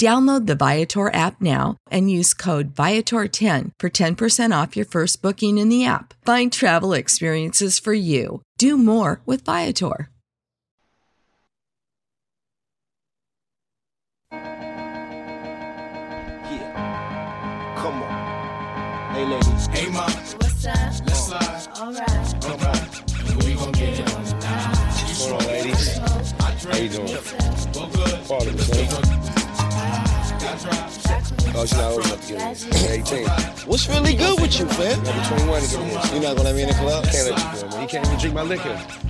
Download the Viator app now and use code Viator10 for 10% off your first booking in the app. Find travel experiences for you. Do more with Viator. Yeah. Come on. Hey, ladies. Hey, ma. What's up? Let's slide. Alright. Alright. And we gon' get it on tonight. You on, ladies. How you doing? Well, good. Quality, Let's man. Go. Got drive. Oh, she's not old enough to get in. 18. What's really good with you, man? Gotta 21 to get in. You're not gonna let me in the club? Can't let you go, man. You can't even drink my liquor.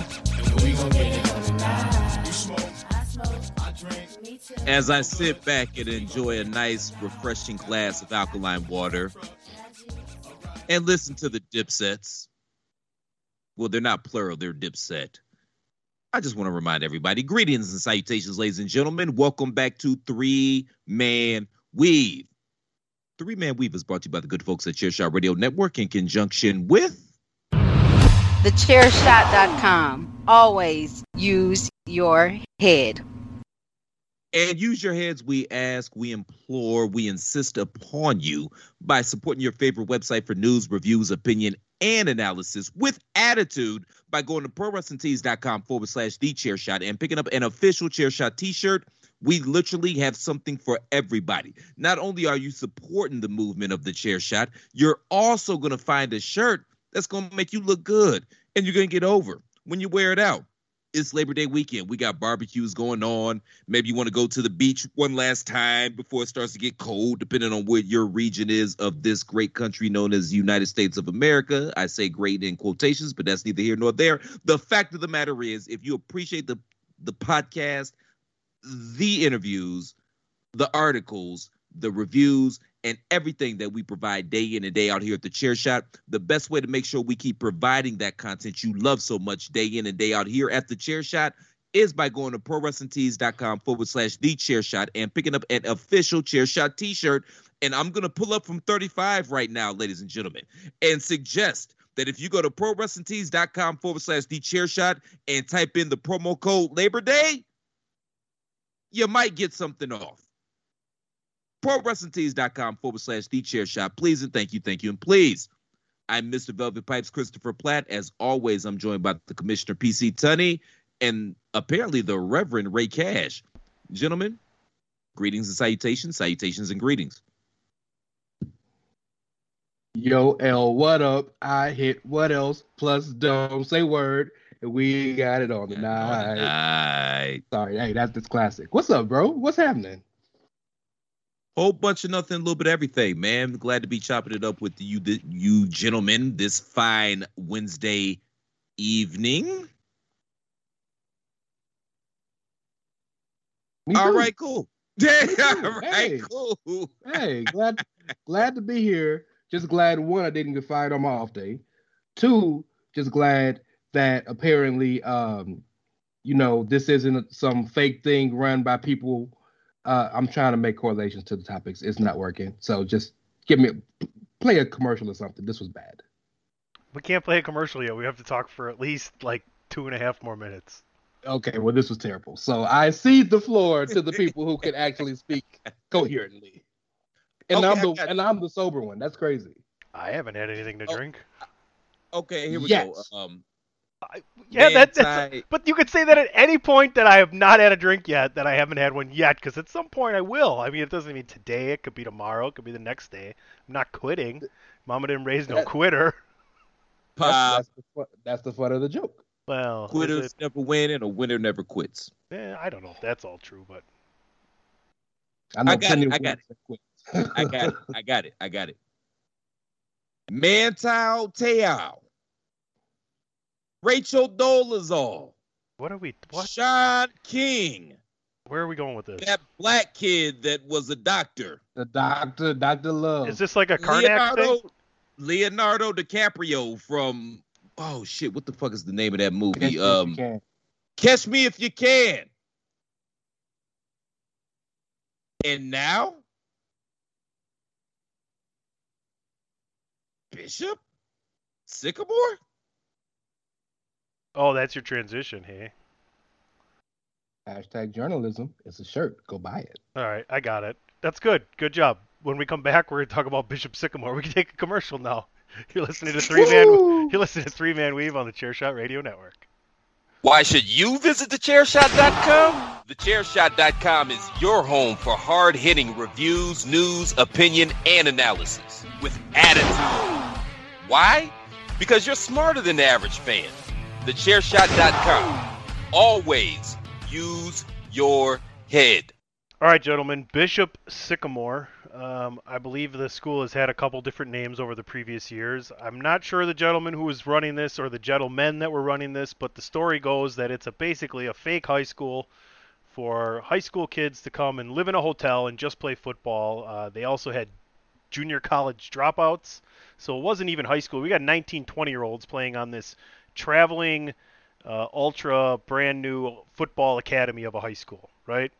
As I sit back and enjoy a nice, refreshing glass of alkaline water and listen to the dipsets. Well, they're not plural, they're dipset. I just want to remind everybody greetings and salutations, ladies and gentlemen. Welcome back to Three Man Weave. Three Man Weave is brought to you by the good folks at Chairshot Radio Network in conjunction with TheChairShot.com. Always use your head. And use your heads, we ask, we implore, we insist upon you by supporting your favorite website for news, reviews, opinion, and analysis with attitude by going to prowrestlingtees.com forward slash the chair shot and picking up an official chair shot t shirt. We literally have something for everybody. Not only are you supporting the movement of the chair shot, you're also going to find a shirt that's going to make you look good and you're going to get over when you wear it out it's Labor Day weekend. We got barbecues going on. Maybe you want to go to the beach one last time before it starts to get cold, depending on what your region is of this great country known as United States of America. I say great in quotations, but that's neither here nor there. The fact of the matter is, if you appreciate the the podcast, the interviews, the articles, the reviews, and everything that we provide day in and day out here at the chair shot. The best way to make sure we keep providing that content you love so much day in and day out here at the chair shot is by going to prowrestlingtees.com forward slash the chair shot and picking up an official chair shot t-shirt. And I'm gonna pull up from 35 right now, ladies and gentlemen, and suggest that if you go to prowrestlingtees.com forward slash the chair shot and type in the promo code Labor Day, you might get something off. ProWrestlingTees.com forward slash the chair shot. Please and thank you, thank you, and please. I'm Mr. Velvet Pipes, Christopher Platt. As always, I'm joined by the Commissioner PC Tunney and apparently the Reverend Ray Cash. Gentlemen, greetings and salutations, salutations and greetings. Yo, L, what up? I hit what else? Plus, don't say word. And we got it on the night. Night. Sorry, hey, that's this classic. What's up, bro? What's happening? Whole bunch of nothing, a little bit of everything, man. Glad to be chopping it up with you, the, you gentlemen, this fine Wednesday evening. All right, cool. Yeah, all right, Hey. cool. Hey, glad glad to be here. Just glad one, I didn't get fired on my off day. Two, just glad that apparently um, you know, this isn't some fake thing run by people. Uh, I'm trying to make correlations to the topics. It's not working. So just give me a, play a commercial or something. This was bad. We can't play a commercial yet. We have to talk for at least like two and a half more minutes. Okay, well, this was terrible. So I cede the floor to the people who can actually speak coherently. And Okay, I'm the got and I'm the sober one. That's crazy. I haven't had anything to Oh, drink. Okay, here we Yes. go. Um, I, yeah, that, Manti- that's. But you could say that at any point that I have not had a drink yet, that I haven't had one yet, because at some point I will. I mean, it doesn't mean today. It could be tomorrow. It could be the next day. I'm not quitting. Mama didn't raise no quitter. That's, Pop, that's, the, that's the fun of the joke. Well, is quitters it- never win and a winner never quits. eh, I don't know if that's all true, but I know I got it, I got winners that quit. I got it. I got it. I got it. Manti Te'o. Rachel Dolezal. what are we? What? Shaun King. Where are we going with this? That black kid that was a doctor. the doctor, Doctor Love. Is this like a Karnak Leonardo, thing? Leonardo DiCaprio from oh shit, what the fuck is the name of that movie? me if you Um can. Catch Me If You Can. And now Bishop Sycamore? Oh, that's your transition, hey? Hashtag journalism. It's a shirt. Go buy it. All right, I got it. That's good. Good job. When we come back, we're gonna talk about Bishop Sycamore. We can take a commercial now. You're listening to Three Man. Woo! You're listening to Three Man Weave on the Chairshot Radio Network. Why should you visit thechairshot.com? Thechairshot.com is your home for hard hitting reviews, news, opinion, and analysis with attitude. Why? Because you're smarter than the average fan. Thechairshot.com. Always use your head. All right, gentlemen. Bishop Sycamore. Um, I believe the school has had a couple different names over the previous years. I'm not sure the gentleman who was running this or the gentlemen that were running this, but the story goes that it's a basically a fake high school for high school kids to come and live in a hotel and just play football. Uh, they also had junior college dropouts, so it wasn't even high school. We got 19, 20 year olds playing on this traveling, uh, ultra brand new football academy of a high school, right?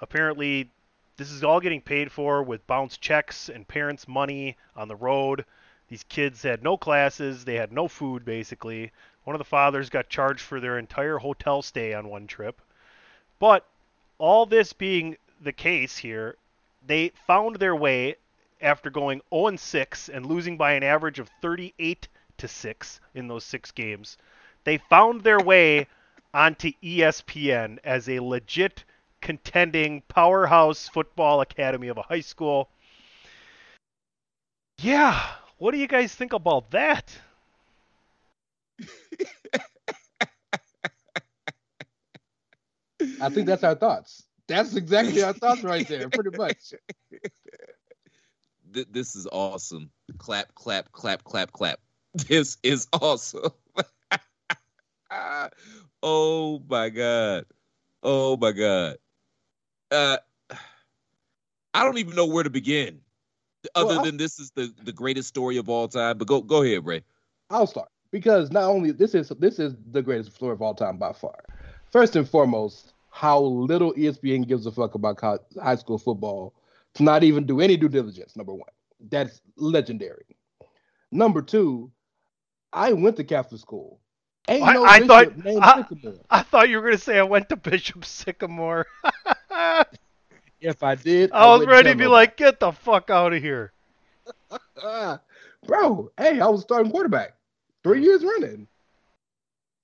Apparently, this is all getting paid for with bounce checks and parents' money on the road. These kids had no classes, they had no food basically. One of the fathers got charged for their entire hotel stay on one trip. But all this being the case here, they found their way after going 0 6 and losing by an average of 38 to 6 in those 6 games. They found their way onto ESPN as a legit contending powerhouse football academy of a high school. Yeah, what do you guys think about that? I think that's our thoughts. That's exactly our thoughts right there, pretty much. This is awesome. Clap, clap, clap, clap, clap. This is awesome. oh my god. Oh my god. Uh I don't even know where to begin. Other Well, I- than this is the, the greatest story of all time. But go go ahead, Ray. I'll start because not only this is this is the greatest story of all time by far. First and foremost, how little ESPN gives a fuck about high school football to not even do any due diligence. Number one, that's legendary. Number two, I went to Catholic school. Ain't I, no I thought named I, Sycamore. I thought you were gonna say I went to Bishop Sycamore. If I did, I was ready to be nobody. like, get the fuck out of here. Bro, hey, I was starting quarterback three years running.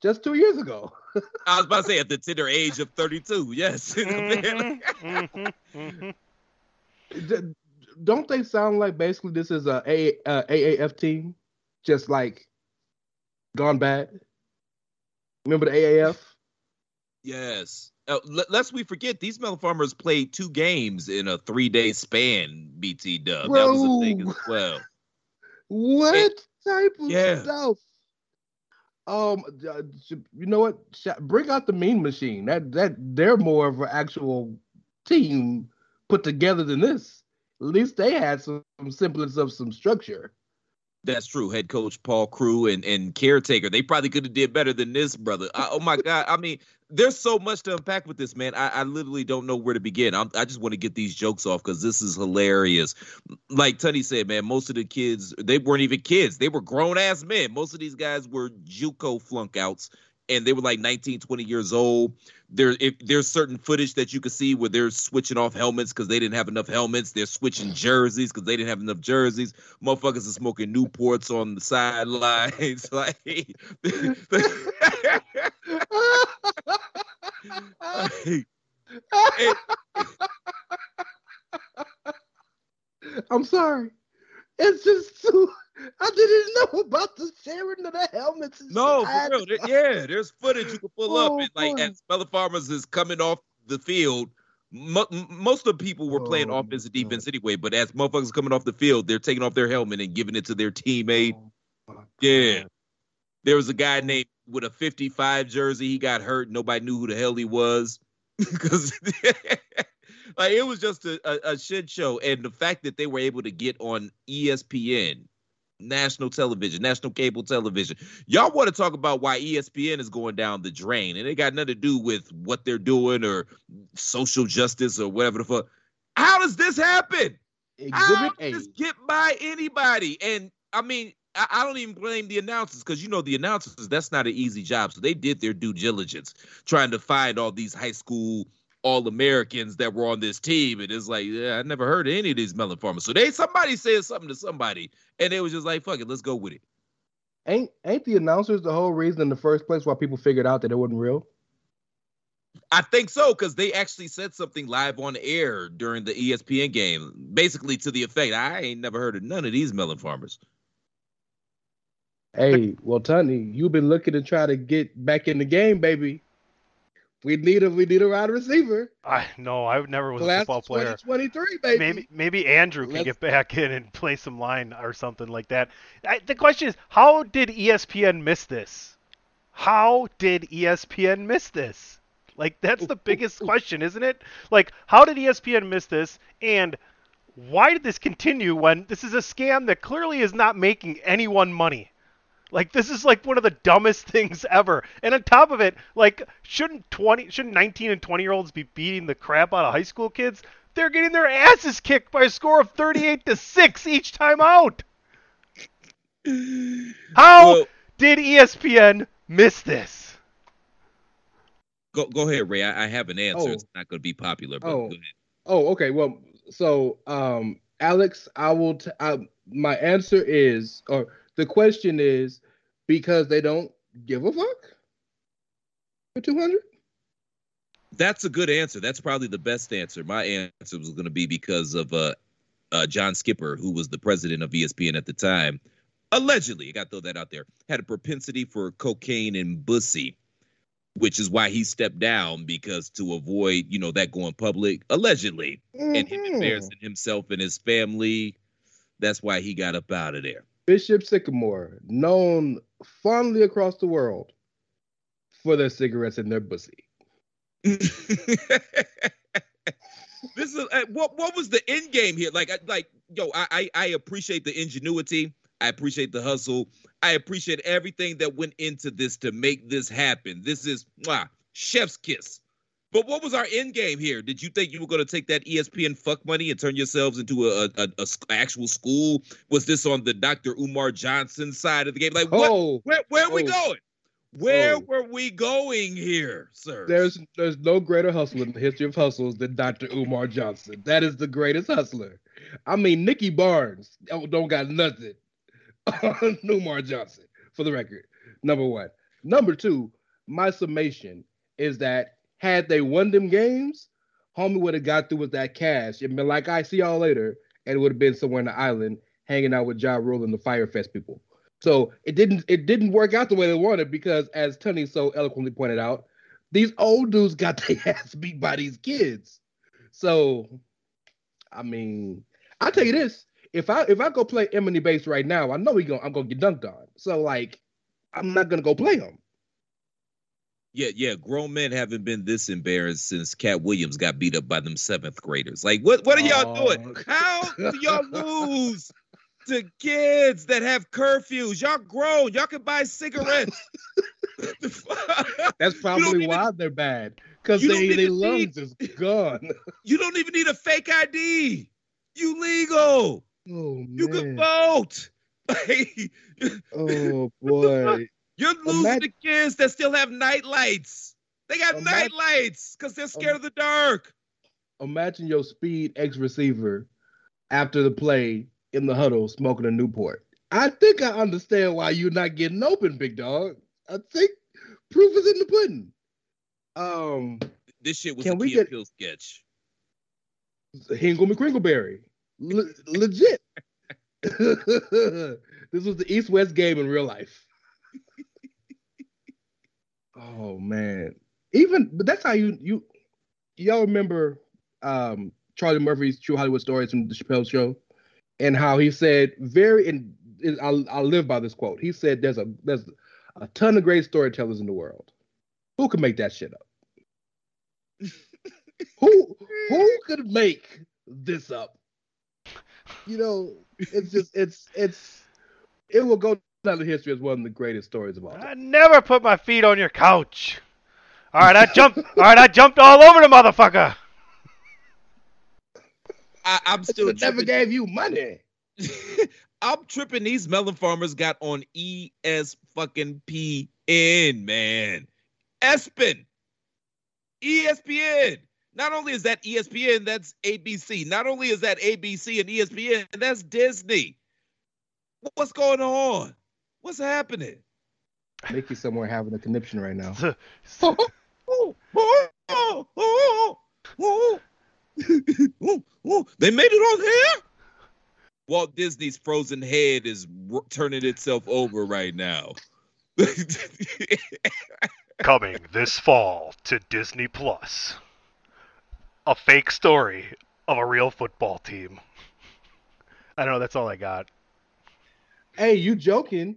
Just two years ago. I was about to say at the tender age of 32. Yes. Mhm, mhm, mhm. Don't they sound like basically this is a, a, a AAF team, just like gone bad? Remember the AAF? yes. Uh, lest we forget, these Melon Farmers played two games in a three day span, BT Dub. That was a thing as well. What type of Yeah. stuff? Um, uh, you know what? Bring out the mean machine. That that they're more of an actual team put together than this. At least they had some, some semblance of some structure. That's true. Head coach Paul Crewe and, and caretaker, they probably could have did better than this, brother. I, oh my God. I mean, there's so much to unpack with this, man. I, I literally don't know where to begin. I'm, I just want to get these jokes off because this is hilarious. Like Tunny said, man, most of the kids, they weren't even kids. They were grown ass men. Most of these guys were JUCO flunk outs and they were like 19, 20 years old. There, if there's certain footage that you can see where they're switching off helmets because they didn't have enough helmets. They're switching jerseys because they didn't have enough jerseys. Motherfuckers are smoking Newports on the sidelines. like, I'm sorry. It's just too. I didn't know about the sharing of the helmets. no, for real. There- yeah, there's footage you can pull Oh, up. And like, boy. as Mother Farmers is coming off the field, mo- most of the people were playing Oh, offense and defense anyway. But as motherfuckers coming off the field, they're taking off their helmet and giving it to their teammate. Oh, Yeah. There was a guy named with a 55 jersey. He got hurt. Nobody knew who the hell he was because like it was just a, a, a shit show. And the fact that they were able to get on ESPN, national television, national cable television. Y'all want to talk about why ESPN is going down the drain, and it got nothing to do with what they're doing or social justice or whatever the fuck. How does this happen? How Exhibit does A. this get by anybody? And I mean, I, I don't even blame the announcers because you know the announcers that's not an easy job. So they did their due diligence trying to find all these high school all Americans that were on this team, and it's like, yeah, I never heard of any of these melon farmers. So they somebody said something to somebody, and they was just like, fuck it, let's go with it. Ain't ain't the announcers the whole reason in the first place why people figured out that it wasn't real? I think so because they actually said something live on air during the ESPN game, basically to the effect, I ain't never heard of none of these melon farmers. Hey, well, Tony, you've been looking to try to get back in the game, baby. We need a we need a wide receiver. I no, I never was a football player. Twenty three, baby. Maybe maybe Andrew can Let's- get back in and play some line or something like that. I, the question is, how did ESPN miss this? How did ESPN miss this? Like that's the biggest question, isn't it? Like how did ESPN miss this and why did this continue when this is a scam that clearly is not making anyone money? Like this is like one of the dumbest things ever. And on top of it, like shouldn't 20 shouldn't 19 and 20 year olds be beating the crap out of high school kids? They're getting their asses kicked by a score of 38 to 6 each time out. How Well- did ESPN miss this? Go go ahead, Ray. I, I have an answer. Oh. It's not going to be popular, but Oh. go ahead. Oh, okay. Well, so um, Alex, I will. T- I, my answer is, or the question is, because they don't give a fuck for two hundred. That's a good answer. That's probably the best answer. My answer was going to be because of uh, uh, John Skipper, who was the president of ESPN at the time. Allegedly, I got to throw that out there, had a propensity for cocaine and bussy, which is why he stepped down because to avoid, you know, that going public. Allegedly, and him Mhm. embarrassing himself and his family. That's why he got up out of there. Bishop Sycamore, known fondly across the world for their cigarettes and their pussy. this is uh, what what was the end game here? Like like yo, I, I I appreciate the ingenuity. I appreciate the hustle. I appreciate everything that went into this to make this happen. This is mwah, chef's kiss. But what was our end game here? Did you think you were going to take that ESPN fuck money and turn yourselves into a, a, a, actual school? Was this on the Dr. Umar Johnson side of the game? Like, what? Oh, Where, where are we oh. going? Where Oh. were we going here, sir? there's there's no greater hustler in the history of hustles than Dr. Umar Johnson. That is the greatest hustler. I mean, Nicky Barnes don't don't got nothing on Umar Johnson, for the record. Number one. Number two, my summation is that had they won them games, homie would have got through with that cash and been like, I see y'all later, and it would have been somewhere in the island hanging out with Ja Rule and the Fyre Fest people. So it didn't it didn't work out the way they wanted because, as Tony so eloquently pointed out, these old dudes got their ass beat by these kids. So, I mean, I'll tell you this: if I if I go play Emily Bass right now, I know he going I'm gonna get dunked on. So like, I'm not gonna go play him. Yeah, yeah. Grown men haven't been this embarrassed since Katt Williams got beat up by them seventh graders. Like, what what are y'all Oh. doing? How do y'all lose to kids that have curfews? Y'all grown. Y'all can buy cigarettes. That's probably even- why they're bad because they their lungs is gone. you don't even need a fake ID. You legal. Oh You can vote. Oh boy. You're losing Imagine- the kids that still have night lights. They got night lights because they're scared of the dark. Imagine your speed ex receiver after the play in the huddle smoking a Newport. I think I understand why you're not getting open, big dog. I think proof is in the pudding. Um, This shit was Can a we get- Peele sketch. Hingle McCringleberry, Le- legit. this was the East West game in real life. Oh man, even but that's how you you y'all remember um Charlie Murphy's True Hollywood Stories from the Chappelle Show, and how he said very and I'll I'll live by this quote. He said there's a there's a ton of great storytellers in the world. Who could make that shit up? who who could make this up? You know, it's just it's it's it will go down in history is one of the greatest stories of all time. I never put my feet on your couch. All right, I jumped. All right, I jumped all over the motherfucker. I, I'm still Still never gave you money. I'm tripping. These melon farmers got on ES fucking PN, man. ESPN. ESPN. Not only is that ESPN, that's ABC. Not only is that ABC and ESPN, that's Disney. What's going on? What's happening? Mickey somewhere having a conniption right now. They made it on here. Walt Disney's frozen head is r- turning itself over right now. Coming this fall to Disney Plus. A fake story of a real football team. I don't know, that's all I got. Hey, you joking?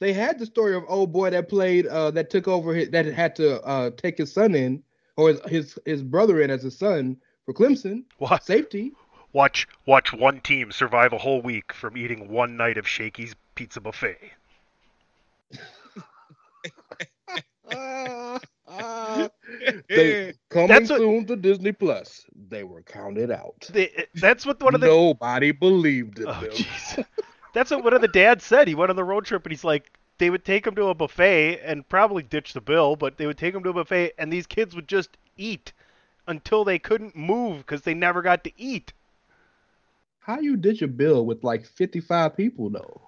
They had the story of old boy that played uh that took over his, that had to uh take his son in or his his, his brother in as a son for Clemson What? safety. Watch watch one team survive a whole week from eating one night of Shakey's pizza buffet. They coming That's what- soon to Disney Plus. They were counted out. They, that's what one of the Nobody believed in Oh, them. That's what one of the dads said. He went on the road trip and he's like, they would take him to a buffet and probably ditch the bill, but they would take him to a buffet and these kids would just eat until they couldn't move because they never got to eat. How you ditch a bill with like 55 people though?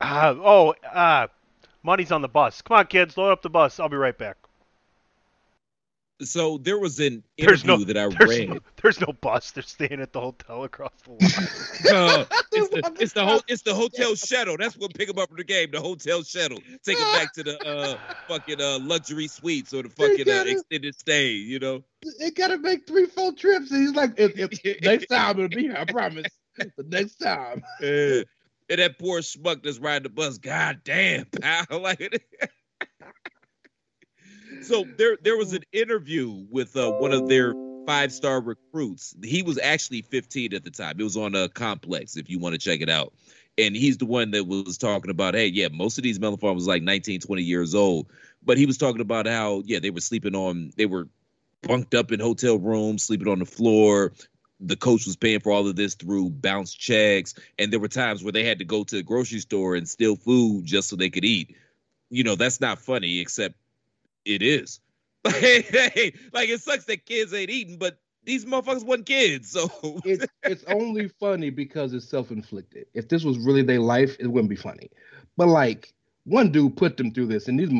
Ah, oh, ah, money's on the bus. Come on, kids, load up the bus. I'll be right back. So there was an interview no, that I there's read. no, there's no bus. They're staying at the hotel across the line. Uh, it's the it's the whole it's the hotel shuttle. That's what pick them up from the game. The hotel shuttle. Take them back to the uh fucking uh luxury suites or the fucking uh, gotta- extended stay. You know. It gotta make three, four trips. And he's like, if, if, next time it'll be here, I promise. The next time. Yeah. And that poor schmuck that's riding the bus. God damn, pal. Like, so there there was an interview with uh, one of their five star recruits. He was actually 15 at the time. It was on a complex. If you want to check it out, and he's the one that was talking about, hey, yeah, most of these melon farmers like 19, 20 years old, but he was talking about how, yeah, they were sleeping on, they were bunked up in hotel rooms, sleeping on the floor. The coach was paying for all of this through bounce checks, and there were times where they had to go to the grocery store and steal food just so they could eat. You know, that's not funny, except it is. like it sucks that kids ain't eating, but these motherfuckers wasn't kids, so it's it's only funny because it's self-inflicted. If this was really their life, it wouldn't be funny. But like one dude put them through this, and these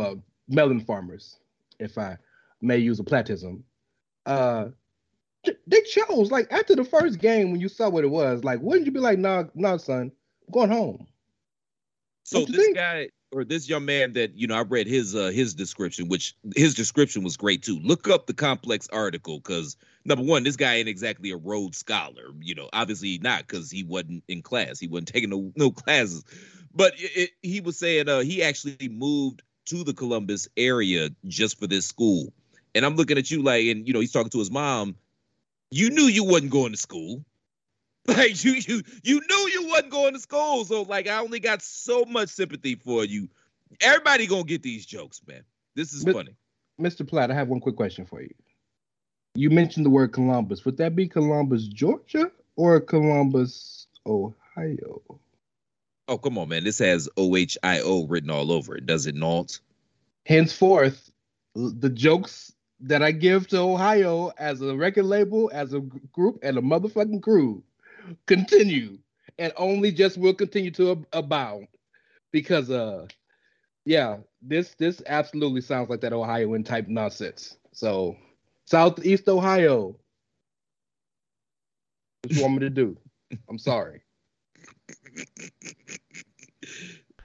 melon farmers, if I may use a platism, uh, they chose like after the first game when you saw what it was, like wouldn't you be like, nah, nah, son, I'm going home. So this think? guy or this young man that you know I read his uh his description, which his description was great too. Look up the complex article because number one, this guy ain't exactly a Rhodes scholar. You know, obviously not because he wasn't in class. He wasn't taking no no classes. But it, it, he was saying uh he actually moved to the Columbus area just for this school. And I'm looking at you like, and you know, he's talking to his mom. You knew you wasn't going to school. Like you, you, you knew you wasn't going to school, so like I only got so much sympathy for you. Everybody gonna get these jokes, man. This is funny. Mr. Platt, I have one quick question for you. You mentioned the word Columbus. Would that be Columbus, Georgia, or Columbus, Ohio? Oh, come on, man. This has O H I O written all over it, does it not? Henceforth, the jokes that I give to Ohio as a record label, as a group, and a motherfucking crew continue. And only just will continue to abound. Because uh yeah this this absolutely sounds like that ohioan type nonsense. So southeast ohio. What you want me to do? I'm sorry.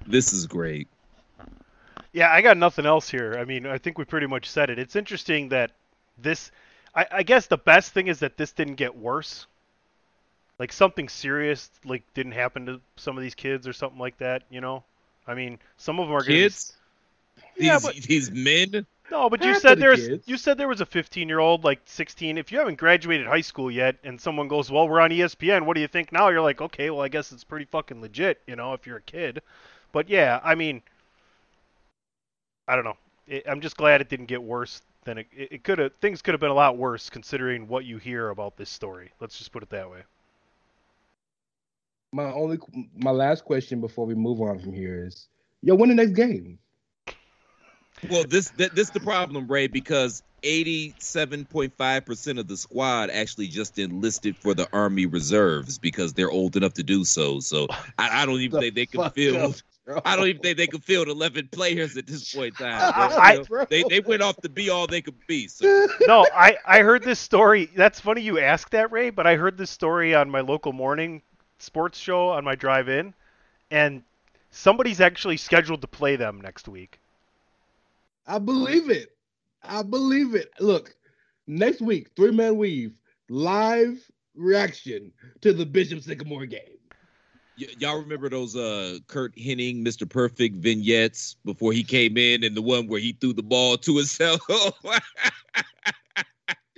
This is great. Yeah i got nothing else here. I mean i think we pretty much said it. It's interesting that this I, I guess the best thing is that this didn't get worse like something serious like didn't happen to some of these kids or something like that. You know, I mean, some of them are kids. Be... Yeah, these, but... these men. No, but you said there's kids. you said there was a 15 year old like 16. If you haven't graduated high school yet, and someone goes, "Well, we're on ESPN. What do you think now?" You're like, "Okay, well, I guess it's pretty fucking legit." You know, if you're a kid. But yeah, I mean, I don't know. It, I'm just glad it didn't get worse than it. It could have. Things could have been a lot worse considering what you hear about this story. Let's just put it that way my only my last question before we move on from here is, yo, when the next game? Well, this this, this the problem, Ray, because eighty-seven point five percent of the squad actually just enlisted for the Army Reserves because they're old enough to do so. So I, I don't even the think they can field. I don't even think they can field eleven players at this point in time. I, they they went off to be all they could be. So. No, I I heard this story. That's funny you asked that, Ray. But I heard this story on my local morning sports show on my drive in, and somebody's actually scheduled to play them next week. I believe it. I believe it. Look, next week, three man weave, live reaction to the Bishop Sycamore game. Y- y'all remember those uh Curt Hennig, Mr. Perfect vignettes before he came in, and the one where he threw the ball to himself?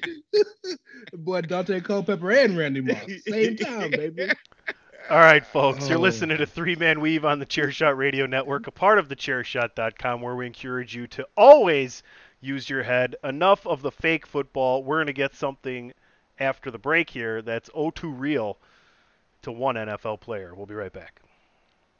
Boy, Daunte Culpepper and Randy Moss, same time, baby. All right, folks, oh. you're listening to Three Man Weave on the Chairshot Radio Network, a part of the Chairshot.com, where we encourage you to always use your head. Enough of the fake football. We're going to get something after the break here that's O2 real to one NFL player. We'll be right back.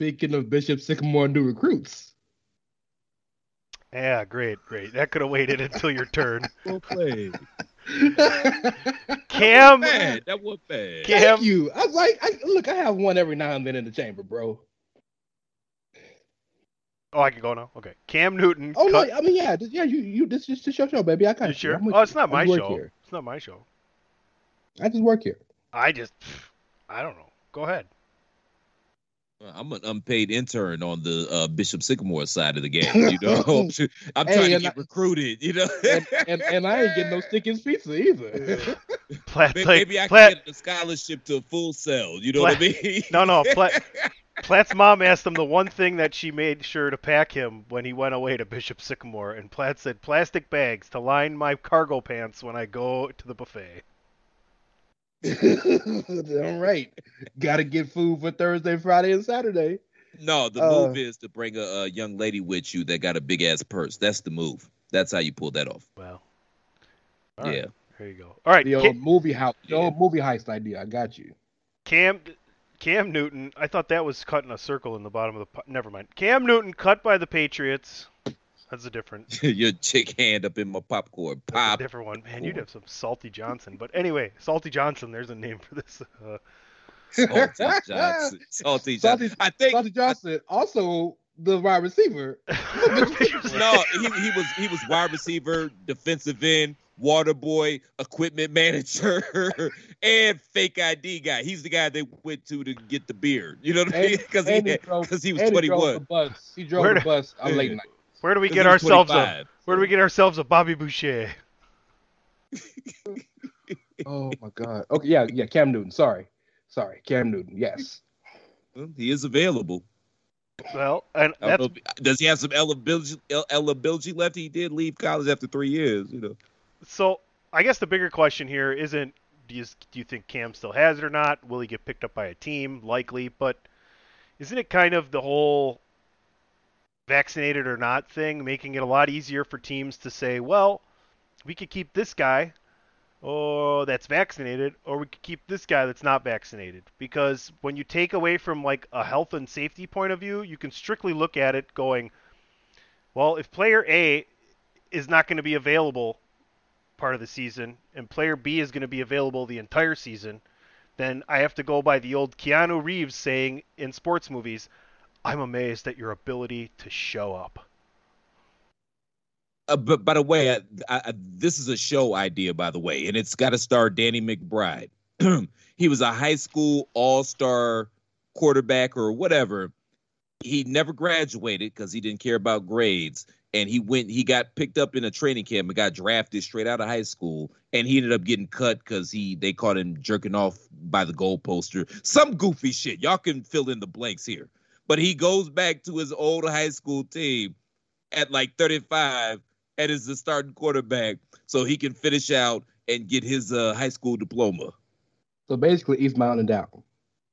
Speaking of Bishop Sycamore new recruits. Yeah, great, great. That could have waited until your turn. well played. Cam, that, that was bad. Cam, Thank you. I was like, I, look, I have one every now and then in the chamber, bro. Oh, I can go now. Okay, Cam Newton. Oh cut... no, I mean, yeah, this, yeah, you, you, this is just your show, baby. I got you. Sure? Oh, it's not my show. Here. It's not my show. I just work here. I just, I don't know. Go ahead. I'm an unpaid intern on the uh, Bishop Sycamore side of the game. You know, I'm Hey, trying to and get I- recruited. You know, and, and, and I ain't getting no Sticky's pizza either. Platt, May- like, maybe I can get a scholarship to Full Sail. You know what I mean? no, no. Platt, Platt's mom asked him the one thing that she made sure to pack him when he went away to Bishop Sycamore, and Platt said plastic bags to line my cargo pants when I go to the buffet. All right. Got to get food for Thursday, Friday, and Saturday. No, the Uh, move is to bring a, a young lady with you that got a big ass purse. That's the move. That's how you pull that off. Well, all right, yeah. there you go. All right, The Ca- old movie house, the old movie heist idea. I got you. Cam Cam Newton. I thought that was cutting a circle in the bottom of the. po- Never mind. Cam Newton cut by the Patriots. That's a different. Your chick hand up in my popcorn. That's a Pop. different one. Man, you'd have some Salty Johnson. But anyway, Salty Johnson. There's a name for this. Uh, Salty Johnson. Salty Salty, Johnson. I think Salty Johnson, also the wide receiver. no, he, he was he was wide receiver, defensive end, water boy, equipment manager, and fake ID guy. He's the guy they went to to get the beard. You know what I mean? Because he and he had- drove- 'cause he was and twenty drove one. the bus. He drove Where the do- bus on late night. Where do we 'Cause get ourselves a? Where do we get ourselves a Bobby Boucher? Oh my God. Okay, yeah, yeah. Cam Newton. Sorry, sorry. Cam Newton. Yes. Well, he is available. Well, and that's know does he have some eligibility, eligibility left? He did leave college after three years. You know. so. I guess the bigger question here isn't do you do you think Cam still has it or not? Will he get picked up by a team? Likely, but isn't it kind of the whole vaccinated or not thing making it a lot easier for teams to say, well, we could keep this guy oh that's vaccinated or we could keep this guy that's not vaccinated. Because when you take away from like a health and safety point of view you can strictly look at it going well if player a is not going to be available part of the season and player b is going to be available the entire season then i have to go by the old keanu reeves saying in sports movies i'm amazed at your ability to show up Uh, but by the way, I, I, this is a show idea, by the way, and it's got to star Danny McBride. he was a high school all star quarterback or whatever. He never graduated because he didn't care about grades. And he went, he got picked up in a training camp and got drafted straight out of high school. And he ended up getting cut because he they caught him jerking off by the goal poster. Some goofy shit. Y'all can fill in the blanks here. But he goes back to his old high school team at like 35 and is the starting quarterback so he can finish out and get his uh, high school diploma. So basically, Eastbound and Down.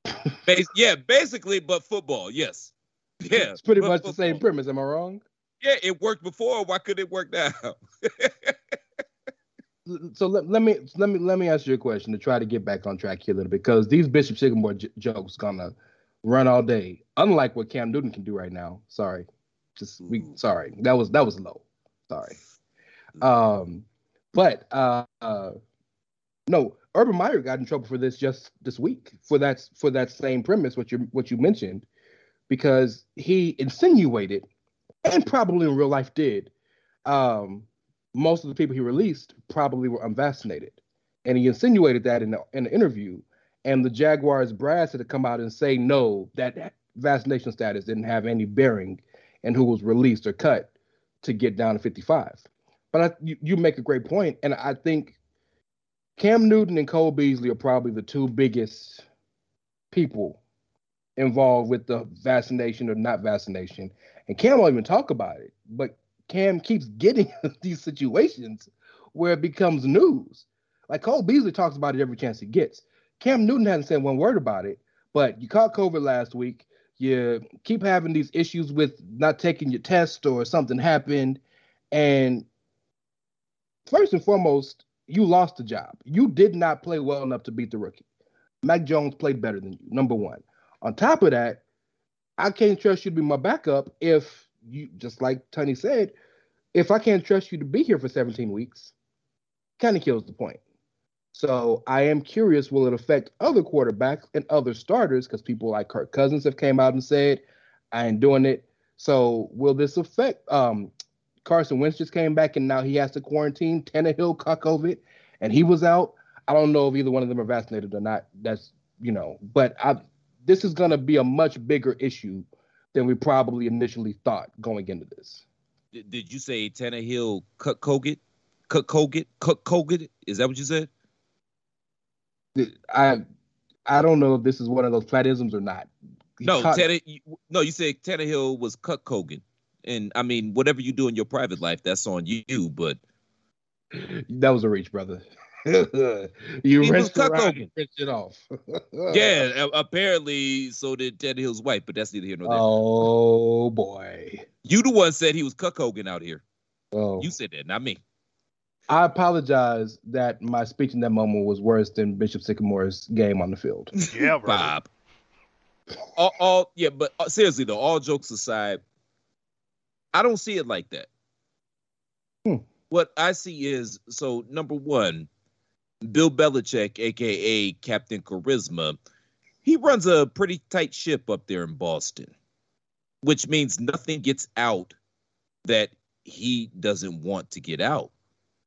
Bas- yeah, basically, but football, yes. Yeah. It's pretty much the same premise. Am I wrong? Yeah, it worked before. Why couldn't it work now? So let, let me let me let me ask you a question to try to get back on track here a little bit because these Bishop Sycamore j- jokes gonna run all day. Unlike what Cam Newton can do right now. Sorry, just we sorry that was that was low. Sorry. Um, but uh, uh no, Urban Meyer got in trouble for this just this week for that for that same premise what you what you mentioned because he insinuated and probably in real life did um most of the people he released probably were unvaccinated and he insinuated that in the, in the interview and the jaguars brass had to come out and say no that vaccination status didn't have any bearing in who was released or cut to get down to 55 but I, you, you make a great point and i think cam newton and cole beasley are probably the two biggest people involved with the vaccination or not vaccination. And Cam won't even talk about it, but Cam keeps getting these situations where it becomes news. Like Cole Beasley talks about it every chance he gets. Cam Newton hasn't said one word about it, but you caught COVID last week. You keep having these issues with not taking your test or something happened. And first and foremost, you lost the job. You did not play well enough to beat the rookie. Mac Jones played better than you, number one. On top of that, I can't trust you to be my backup if you, just like Tony said, if I can't trust you to be here for 17 weeks, kind of kills the point. So I am curious, will it affect other quarterbacks and other starters? Because people like Kirk Cousins have came out and said, I ain't doing it. So will this affect um, Carson Wentz just came back and now he has to quarantine. Tannehill caught COVID and he was out. I don't know if either one of them are vaccinated or not. That's you know, but I this is going to be a much bigger issue than we probably initially thought going into this. Did, did you say Tannehill cut Kogut? Cut Kogut? Cut Kogut? Is that what you said? I I don't know if this is one of those platisms or not. He No, caught- Tanner, you- no, you said Tannehill was cut Kogan. And I mean, whatever you do in your private life, that's on you. But that was a reach, brother. you He was Cuck Hogan. it off. yeah, apparently so did Tannehill's wife, but that's neither here nor there. Oh boy. You the one said he was Cuck Hogan out here. Oh. You said that, not me. I apologize that my speech in that moment was worse than Bishop Sycamore's game on the field. Yeah, bro. Bob. All, all yeah, but uh, seriously though, all jokes aside, I don't see it like that. Hmm. What I see is so number one, Bill Belichick, aka Captain Charisma, he runs a pretty tight ship up there in Boston, which means nothing gets out that he doesn't want to get out.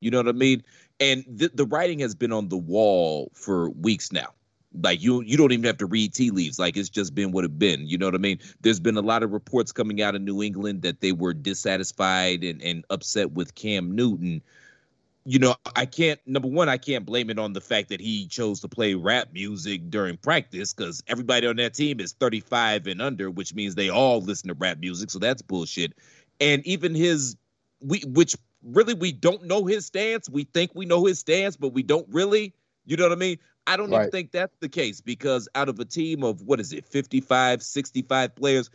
You know what I mean? And the the writing has been on the wall for weeks now. Like you, you don't even have to read tea leaves. Like it's just been what it been. You know what I mean? There's been a lot of reports coming out of New England that they were dissatisfied and, and upset with Cam Newton. You know, I can't. Number one, I can't blame it on the fact that he chose to play rap music during practice because everybody on that team is 35 and under, which means they all listen to rap music. So that's bullshit. And even his, we, which really we don't know his stance. We think we know his stance, but we don't really. You know what I mean? I don't even think that's the case because out of a team of what is it, 55, 65 players,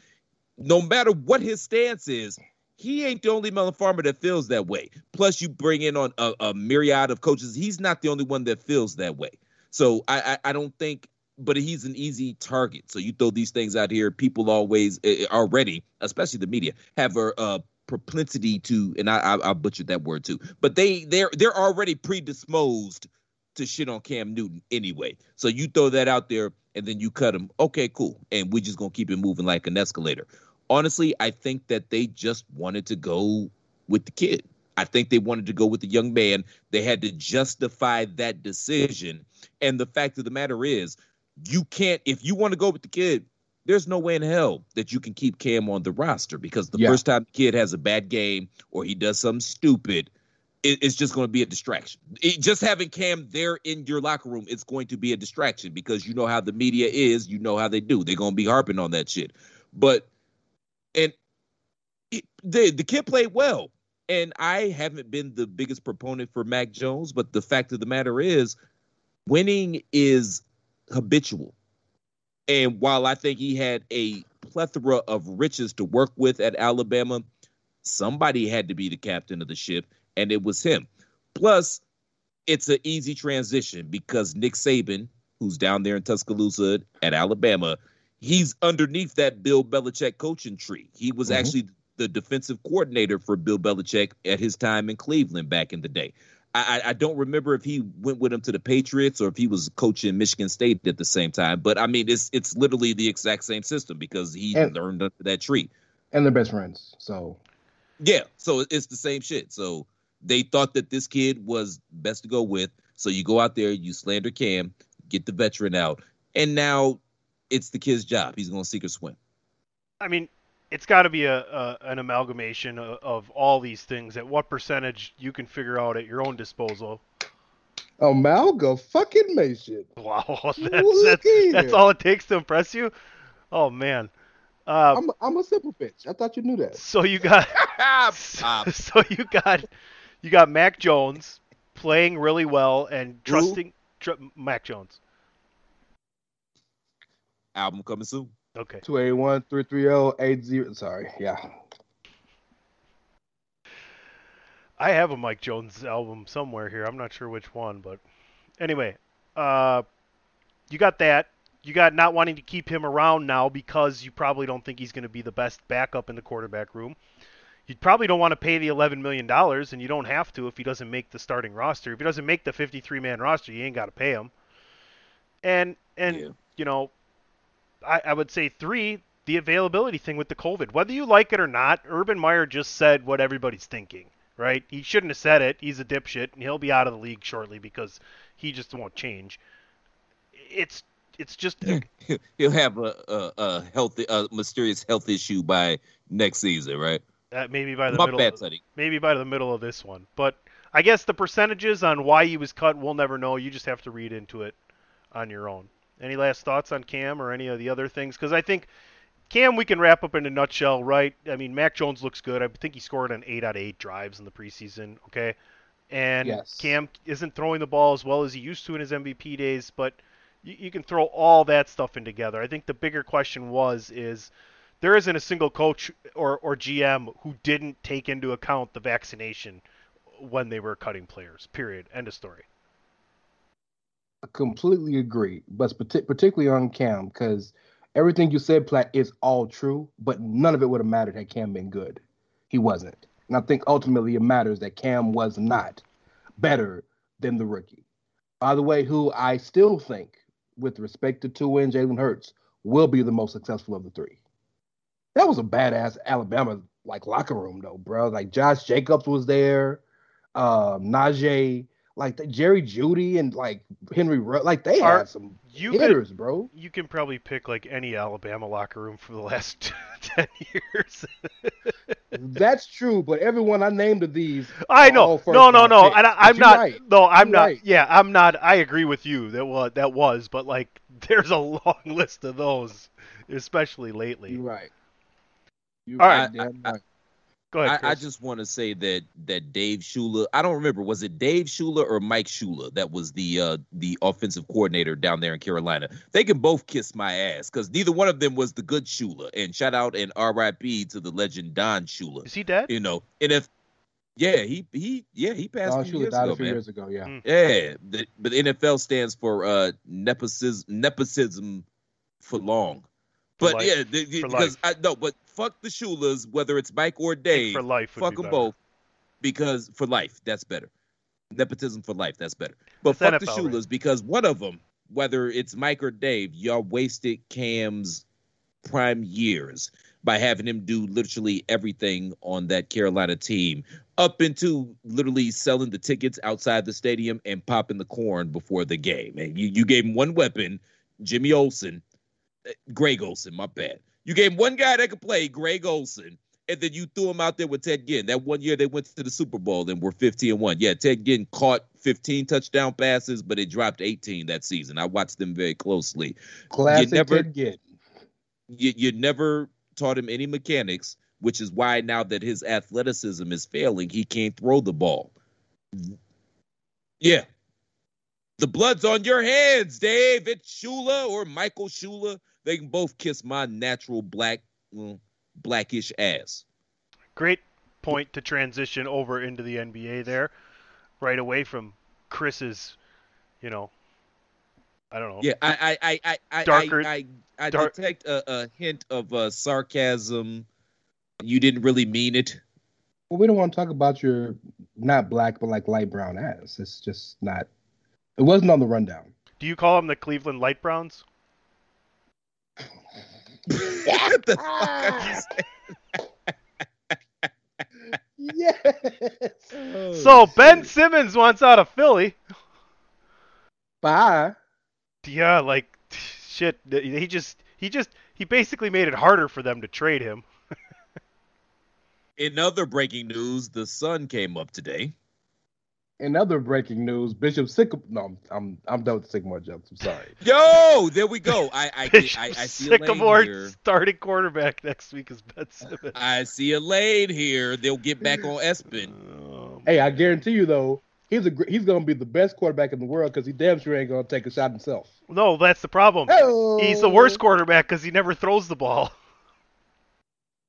no matter what his stance is, he ain't the only Melon Farmer that feels that way. Plus, you bring in on a, a myriad of coaches. He's not the only one that feels that way. So I, I, I don't think, but he's an easy target. So you throw these things out here, people always uh, already, especially the media, have a, a propensity to, and I, I, I butchered that word too, but they they're they're already predisposed to shit on Cam Newton anyway. So you throw that out there and then you cut him. Okay, cool. And we're just gonna keep it moving like an escalator. Honestly, I think that they just wanted to go with the kid. I think they wanted to go with the young man. They had to justify that decision. And the fact of the matter is, you can't, if you want to go with the kid, there's no way in hell that you can keep Cam on the roster because the Yeah. first time the kid has a bad game or he does something stupid, it, it's just going to be a distraction. It, just having Cam there in your locker room, it's going to be a distraction because you know how the media is, you know how they do. They're going to be harping on that shit. But and it, the the kid played well, and I haven't been the biggest proponent for Mac Jones, but the fact of the matter is, winning is habitual. And while I think he had a plethora of riches to work with at Alabama, somebody had to be the captain of the ship, and it was him. Plus, it's an easy transition because Nick Saban, who's down there in Tuscaloosa at Alabama, he's underneath that Bill Belichick coaching tree. He was Mhm. actually the defensive coordinator for Bill Belichick at his time in Cleveland back in the day. I, I I don't remember if he went with him to the Patriots or if he was coaching Michigan State at the same time. But I mean, it's it's literally the exact same system because he And- learned under that tree. and they're best friends. So Yeah, so it's the same shit. So they thought that this kid was best to go with. So you go out there, you slander Cam, get the veteran out, and now it's the kid's job. He's gonna seek or swim. I mean, it's got to be a, a an amalgamation of, of all these things. At what percentage you can figure out at your own disposal. amalga fucking nation. Wow, that's that's, that's all it takes to impress you. Oh man. Uh, I'm I'm a simple bitch. I thought you knew that. so you got Pop. so you got you got Mac Jones playing really well and trusting tr- Mac Jones. Album coming soon. Okay. 281 330 80. Sorry. Yeah. I have a Mike Jones album somewhere here. I'm not sure which one, but anyway, uh, you got that. You got not wanting to keep him around now because you probably don't think he's going to be the best backup in the quarterback room. You probably don't want to pay the 11 million dollars, and you don't have to if he doesn't make the starting roster. If he doesn't make the 53 man roster, you ain't got to pay him. And and Yeah. you know, I, I would say three, the availability thing with the COVID. Whether you like it or not, Urban Meyer just said what everybody's thinking, right? He shouldn't have said it. He's a dipshit, and he'll be out of the league shortly because he just won't change. It's it's just he'll have a, a, a healthy, a mysterious health issue by next season, right? Uh, maybe by the My middle. bad. Maybe by the middle of this one, but I guess the percentages on why he was cut, we'll never know. You just have to read into it on your own. Any last thoughts on Cam or any of the other things? Because I think Cam, we can wrap up in a nutshell, right? I mean, Mac Jones looks good. I think he scored on eight out of eight drives in the preseason. Okay, and Yes. Cam isn't throwing the ball as well as he used to in his MVP days, but you, you can throw all that stuff in together. I think the bigger question was is there isn't a single coach or, or GM who didn't take into account the vaccination when they were cutting players. Period. End of story. Completely agree, but particularly on Cam, because everything you said, Platt, is all true, but none of it would have mattered had Cam been good. He wasn't. And I think ultimately it matters that Cam was not better than the rookie. By the way, who I still think, with respect to Tua and Jalen Hurts, will be the most successful of the three. That was a badass Alabama like locker room though, bro. Like Josh Jacobs was there, um, Najee, like the, Jerry Jeudy and like Henry, Ru- like they Are- had some you hitters, could, bro. You can probably pick like any Alabama locker room for the last ten years. That's true, but everyone I named of these, I know. No, no, no. picks. And I, I'm not. right. No, I'm You're not. right. Yeah, I'm not. I agree with you. That was that was, but like, there's a long list of those, especially lately. You're right. You're All right. damn right. Go ahead, I, I just want to say that that Dave Shula, I don't remember, was it Dave Shula or Mike Shula that was the uh, the offensive coordinator down there in Carolina? They can both kiss my ass because neither one of them was the good Shula. And shout out and R.I.P. to the legend Don Shula. Is he dead? You know, and if yeah, he he yeah he passed Don a few Shula years died ago, a few man. years ago. Yeah. Mm. Yeah, the, but the NFL stands for uh, nepotism, nepotism for long. But life. yeah, the, the- because life. I no, but fuck the Shulas, whether it's Mike or Dave, for life fuck be them both, because for life that's better. Nepotism for life that's better. But That's fuck the NFL, Shulas right? because one of them, whether it's Mike or Dave, y'all wasted Cam's prime years by having him do literally everything on that Carolina team, up into literally selling the tickets outside the stadium and popping the corn before the game. And you, you gave him one weapon, Jimmy Olsen, Greg Olsen, my bad. You gave him one guy that could play, Greg Olsen, and then you threw him out there with Ted Ginn. That one year they went to the Super Bowl and were 50 and 1. Yeah, Ted Ginn caught 15 touchdown passes, but it dropped 18 that season. I watched them very closely. Classic never- Ted Ginn. You, you never taught him any mechanics, which is why now that his athleticism is failing, he can't throw the ball. Yeah. The blood's on your hands, Dave. It's Shula or Michael Shula. They can both kiss my natural black, well, blackish ass. Great point to transition over into the NBA there, right away from Chris's, you know, I don't know. Yeah, I, I, I, I, I, Darker- I, I, I dark- detect a, a hint of uh, sarcasm. You didn't really mean it. Well, we don't want to talk about your not black but like light brown ass. It's just not. It wasn't on the rundown. Do you call them the Cleveland Light Browns? what the fuck are you ah. Yes. Oh, so Ben Simmons wants out of Philly. Bye. Yeah, like shit. He just he just he basically made it harder for them to trade him. In other breaking news, the sun came up today. In other breaking news, Bishop Sycamore. No, I'm I'm, I'm done with the Sycamore jokes. I'm sorry. Yo, there we go. I I, Bishop I, I see a lane Sycamore here. starting quarterback next week is Ben Simmons. I see a lane here. They'll get back on Espen. Um, Hey, I guarantee you though, he's a he's gonna be the best quarterback in the world because he damn sure ain't gonna take a shot himself. no, that's the problem. He's the worst quarterback because he never throws the ball.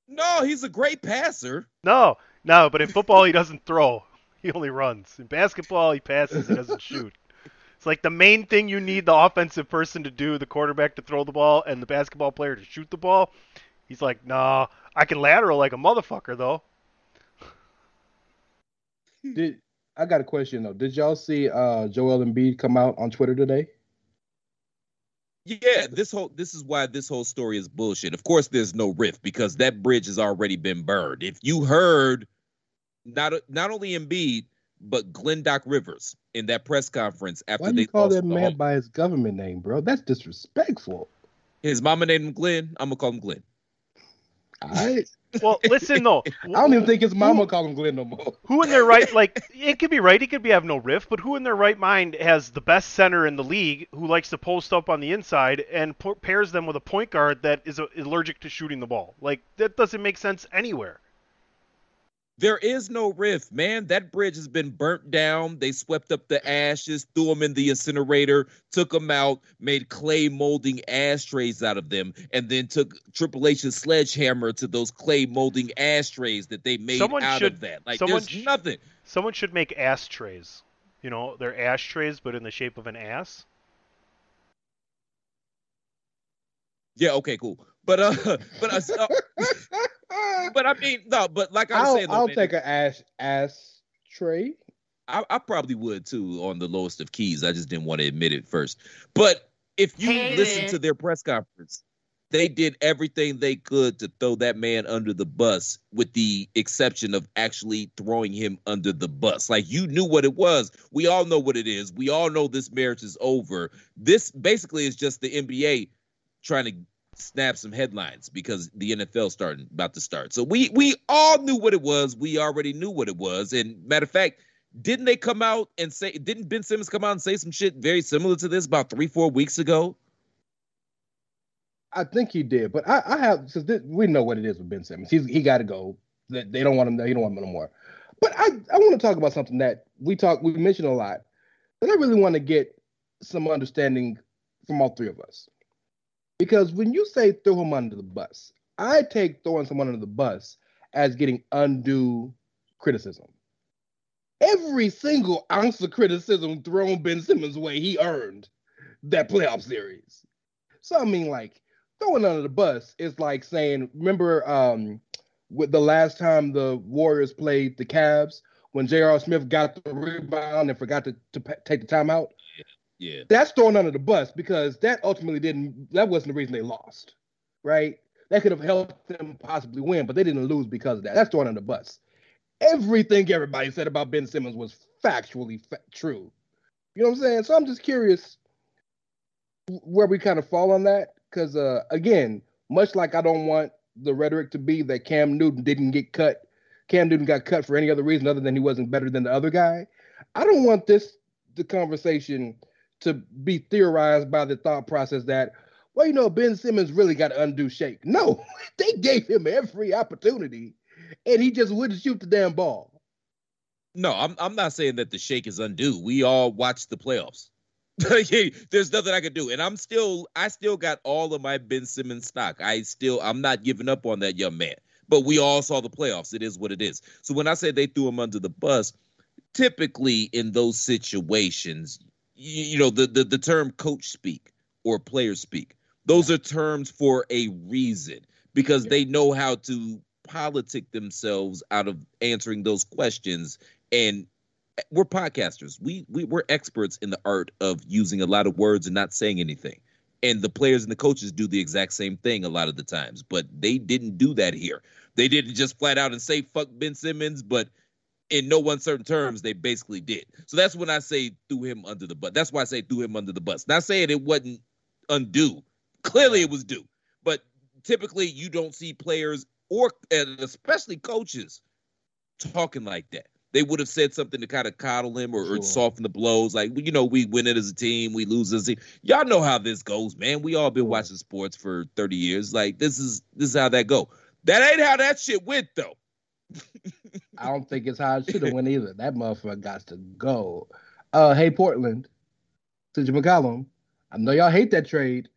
No, he's a great passer. No, no, but in football he doesn't throw. He only runs. In basketball he passes. He doesn't shoot. It's like the main thing you need the offensive person to do, the quarterback to throw the ball, and the basketball player to shoot the ball. He's like, nah, I can lateral like a motherfucker though. Did I got a question though? Did y'all see uh Joel Embiid come out on Twitter today? Yeah, this whole this is why this whole story is bullshit. Of course, there's no rift because that bridge has already been burned. If you heard not not only Embiid but Glenn Doc Rivers in that press conference after Why do they you call that the man home- by his government name, bro? That's disrespectful. His mama named him Glenn. I'm gonna call him Glenn. I Well, listen though. I don't even think his mama called him Glenn no more. Who in their right, like, it could be right, it could be have no riff, but who in their right mind has the best center in the league who likes to post up on the inside and pairs them with a point guard that is uh, allergic to shooting the ball? Like, that doesn't make sense anywhere. There is no rift, man. That bridge has been burnt down. They swept up the ashes, threw them in the incinerator, took them out, made clay molding ashtrays out of them, and then took Triple H's sledgehammer to those clay molding ashtrays that they made Someone out should- of that. Like there's sh- nothing. Someone should make ass trays. You know, they're ashtrays, but in the shape of an ass. Yeah, okay, cool. But uh, but uh, so- but I mean, no, but like I was I'll, I'll take an ash ass tray. I, I probably would too on the lowest of keys. I just didn't want to admit it first. But if you Hey, listen man. to their press conference, they did everything they could to throw that man under the bus, with the exception of actually throwing him under the bus. Like you knew what it was. We all know what it is. We all know this marriage is over. This basically is just the NBA trying to snap some headlines because the NFL starting about to start. So we we all knew what it was. We already knew what it was. And matter of fact, didn't they come out and say didn't Ben Simmons come out and say some shit very similar to this about three, four weeks ago? I think he did, but I, I have since this, we know what it is with Ben Simmons. He's he got to go. They, don't want him. They don't want him no more. But I I want to talk about something that we talk we mentioned a lot, but I really want to get some understanding from all three of us, because when you say throw him under the bus, I take throwing someone under the bus as getting undue criticism. Every single ounce of criticism thrown Ben Simmons' way, he earned that playoff series. So I mean, like throwing under the bus is like saying, remember um with the last time the Warriors played the Cavs when J.R. Smith got the rebound and forgot to, to take the timeout? Yeah. That's thrown under the bus because that ultimately didn't that wasn't the reason they lost, right? That could have helped them possibly win, but they didn't lose because of that. That's thrown under the bus. Everything everybody said about Ben Simmons was factually fa- true. You know what I'm saying? So I'm just curious where we kind of fall on that because uh, again, much like I don't want the rhetoric to be that Cam Newton didn't get cut, Cam Newton got cut for any other reason other than he wasn't better than the other guy. I don't want this the conversation to be theorized by the thought process that, well, you know, Ben Simmons really got an undue shake. No, they gave him every opportunity, and he just wouldn't shoot the damn ball. No, I'm I'm not saying that the shake is undue. We all watched the playoffs. There's nothing I could do. And I'm still I still got all of my Ben Simmons stock. I still I'm not giving up on that young man. But we all saw the playoffs. It is what it is. So when I say they threw him under the bus, typically in those situations, you, you know, the, the the term coach speak or player speak, those are terms for a reason because they know how to politic themselves out of answering those questions and eh, we're podcasters. We we we're experts in the art of using a lot of words and not saying anything. And the players and the coaches do the exact same thing a lot of the times, but they didn't do that here. They didn't just flat out and say fuck Ben Simmons, but in no uncertain terms, they basically did. So that's when I say threw him under the bus. That's why I say threw him under the bus. Not saying it wasn't undue. Clearly it was due. But typically you don't see players or and especially coaches talking like that. They would have said something to kind of coddle him or, or soften the blows. Like, you know, we win it as a team, we lose as a team. Y'all know how this goes, man. We all been watching sports for 30 years. Like, this is this is how that go. That ain't how that shit went though. I don't think it's how it should have went either. That motherfucker got to go. Uh, hey Portland, CJ McCollum. I know y'all hate that trade.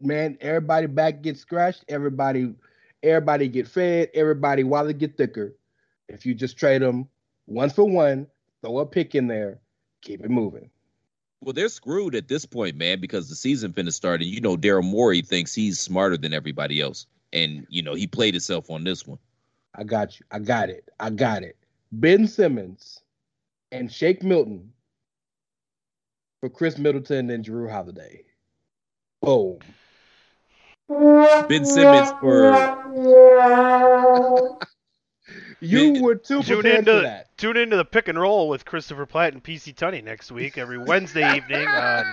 Man, everybody back gets scratched. Everybody, everybody get fed. Everybody wallet get thicker. If you just trade them one for one, throw a pick in there, keep it moving. Well, they're screwed at this point, man, because the season finna start, and you know Daryl Morey thinks he's smarter than everybody else, and you know he played himself on this one. I got you. I got it. I got it. Ben Simmons and Shake Milton for Khris Middleton and Jrue Holiday. Boom. Ben Simmons for You were too Tune into that. tune into the pick and roll with Christopher Platt and PC Tunney next week every Wednesday evening on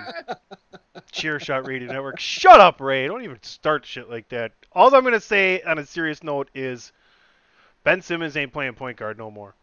Chairshot Radio Network. Shut up, Ray! Don't even start shit like that. All I'm gonna say on a serious note is Ben Simmons ain't playing point guard no more.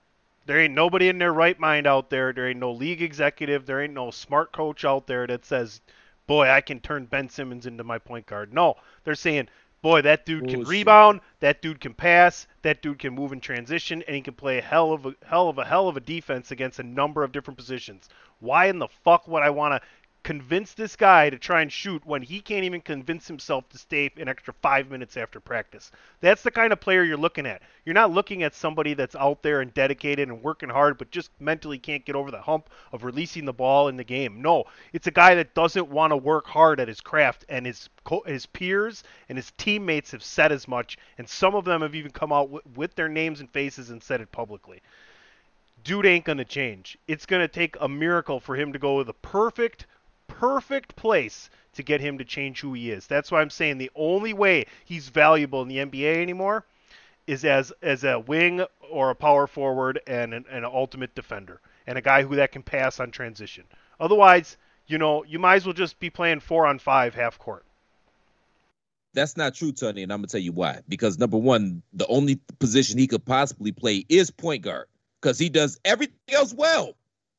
There ain't nobody in their right mind out there. There ain't no league executive. There ain't no smart coach out there that says, "Boy, I can turn Ben Simmons into my point guard." No, they're saying, "Boy, that dude can rebound. That dude can pass. That dude can move in transition, and he can play a hell of a hell of a hell of a defense against a number of different positions." Why in the fuck would I want to convince this guy to try and shoot when he can't even convince himself to stay an extra five minutes after practice. That's the kind of player you're looking at. You're not looking at somebody that's out there and dedicated and working hard, but just mentally can't get over the hump of releasing the ball in the game. No, it's a guy that doesn't want to work hard at his craft, and his his peers and his teammates have said as much, and some of them have even come out w- with their names and faces and said it publicly dude ain't going to change. It's going to take a miracle for him to go the perfect, perfect place to get him to change who he is. That's why I'm saying the only way he's valuable in the NBA anymore is as as a wing or a power forward and an, an ultimate defender and a guy who that can pass on transition. Otherwise, you know, you might as well just be playing four on five half court. That's not true, Tony, and I'm gonna tell you why. Because number one, the only position he could possibly play is point guard, because he does everything else well,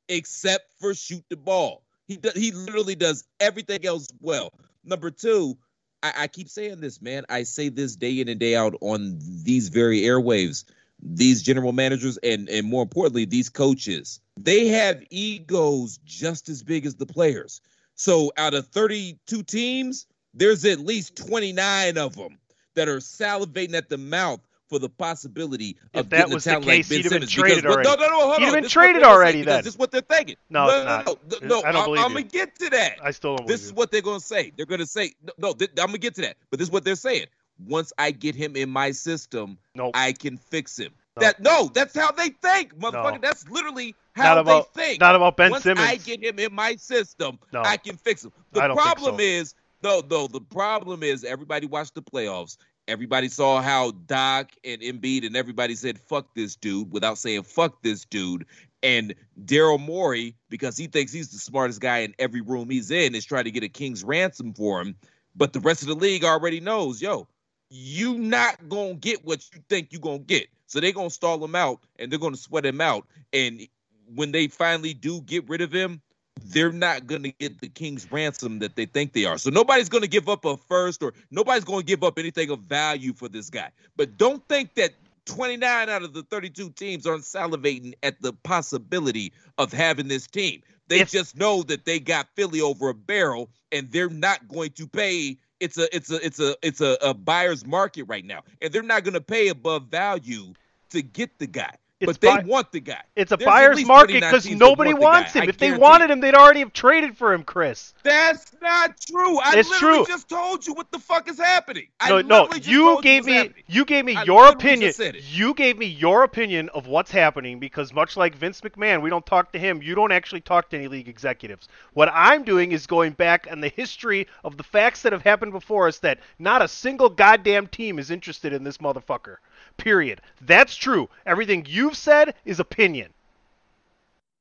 except for shoot the ball. He he literally does everything else well. Number two, I, I keep saying this, man. I say this day in and day out on these very airwaves. These general managers and and more importantly, these coaches, they have egos just as big as the players. So out of 32 teams, there's at least 29 of them that are salivating at the mouth for the possibility of If that getting a was the talent case, like Ben he'd have been Simmons. traded because, already. No, no, no, hold He'd on. been This is what traded already then. This is what they're thinking. No, no, no, no, no. I don't believe I'm gonna get to that. I still don't This is you. what they're gonna say. They're gonna say no. no th- I'm gonna get to that, but this is what they're saying. Once I get him in my system, Nope. I can fix him. No. That no, that's how they think, motherfucker. No. That's literally how Not about- they think. not about Ben Once Simmons. I get him in my system, No. I can fix him. I The problem so. is no, no. The problem is everybody watched the playoffs. Everybody saw how Doc and Embiid and everybody said "fuck this dude" without saying "fuck this dude." And Daryl Morey, because he thinks he's the smartest guy in every room he's in, is trying to get a king's ransom for him. But the rest of the league already knows, yo, you not gonna get what you think you gonna get. So they're gonna stall him out and they're gonna sweat him out. And when they finally do get rid of him, they're not gonna get the king's ransom that they think they are. So nobody's gonna give up a first or nobody's gonna give up anything of value for this guy. But don't think that 29 out of the 32 teams aren't salivating at the possibility of having this team. They If- just know that they got Philly over a barrel and they're not going to pay it's a it's a it's a it's a, a buyer's market right now. And they're not going to pay above value to get the guy. But they buy- want the guy. It's a There's buyer's market because nobody want the guy. wants him. If they wanted him, they'd already have traded for him, Chris. That's not true. I It's literally true. just told you what the fuck is happening. I No, no, literally just you gave me you gave me your opinion. just said it. You gave me your opinion of what's happening because much like Vince McMahon, we don't talk to him. You don't actually talk to any league executives. What I'm doing is going back on the history of the facts that have happened before us that not a single goddamn team is interested in this motherfucker. Period. That's true. Everything you've said is opinion.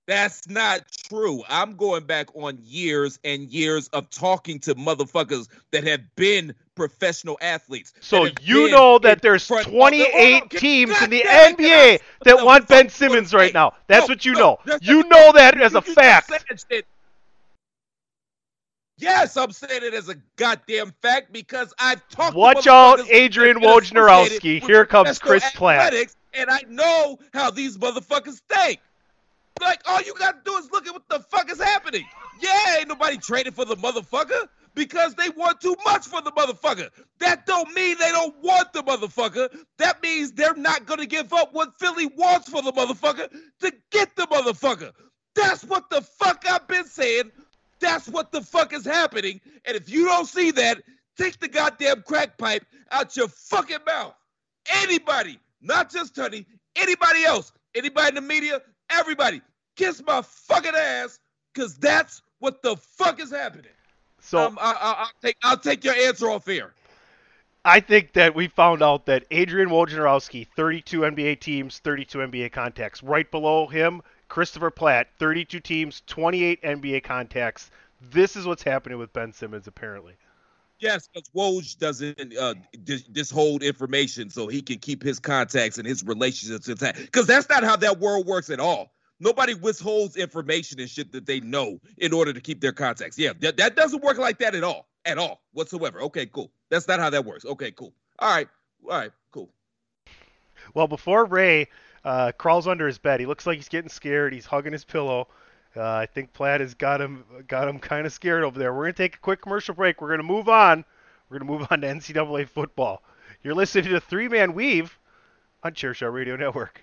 That's not true. I'm going back on years and years of talking to motherfuckers that have been professional athletes. So you know that there's 28 Hold on, teams God in the damn it, can NBA that want Ben Simmons right now. That's no, what you no, know. You know that as a fact. Yes, I'm saying it as a goddamn fact because I've talked. Watch out, Adrian that have been Wojnarowski. Here comes Chris athletics, And I know how these motherfuckers think. Like, all you gotta do is look at what the fuck is happening. Yeah, ain't nobody trading for the motherfucker because they want too much for the motherfucker. That don't mean they don't want the motherfucker. That means they're not gonna give up what Philly wants for the motherfucker to get the motherfucker. That's what the fuck I've been saying. That's what the fuck is happening. And if you don't see that, take the goddamn crack pipe out your fucking mouth. Anybody, not just Tony, anybody else, anybody in the media, everybody, kiss my fucking ass, cause that's what the fuck is happening. So um, I, I, I'll take I'll take your answer off here. I think that we found out that Adrian Wojnarowski, 32 NBA teams, 32 NBA contacts. Right below him, Christopher Platt, 32 teams, 28 NBA contacts. This is what's happening with Ben Simmons, apparently. Yes, because Woj doesn't uh, dis- dishold information so he can keep his contacts and his relationships intact. Because that's not how that world works at all. Nobody withholds information and shit that they know in order to keep their contacts. Yeah, that doesn't work like that at all. At all, whatsoever. Okay, cool. That's not how that works. Okay, cool. All right. All right, cool. Well, before Ray uh, crawls under his bed, he looks like he's getting scared. He's hugging his pillow. Uh, I think Platt has got him got him kind of scared over there. We're gonna take a quick commercial break. We're gonna move on. We're gonna move on to NCAA football. You're listening to Three Man Weave on Chairshot Radio Network.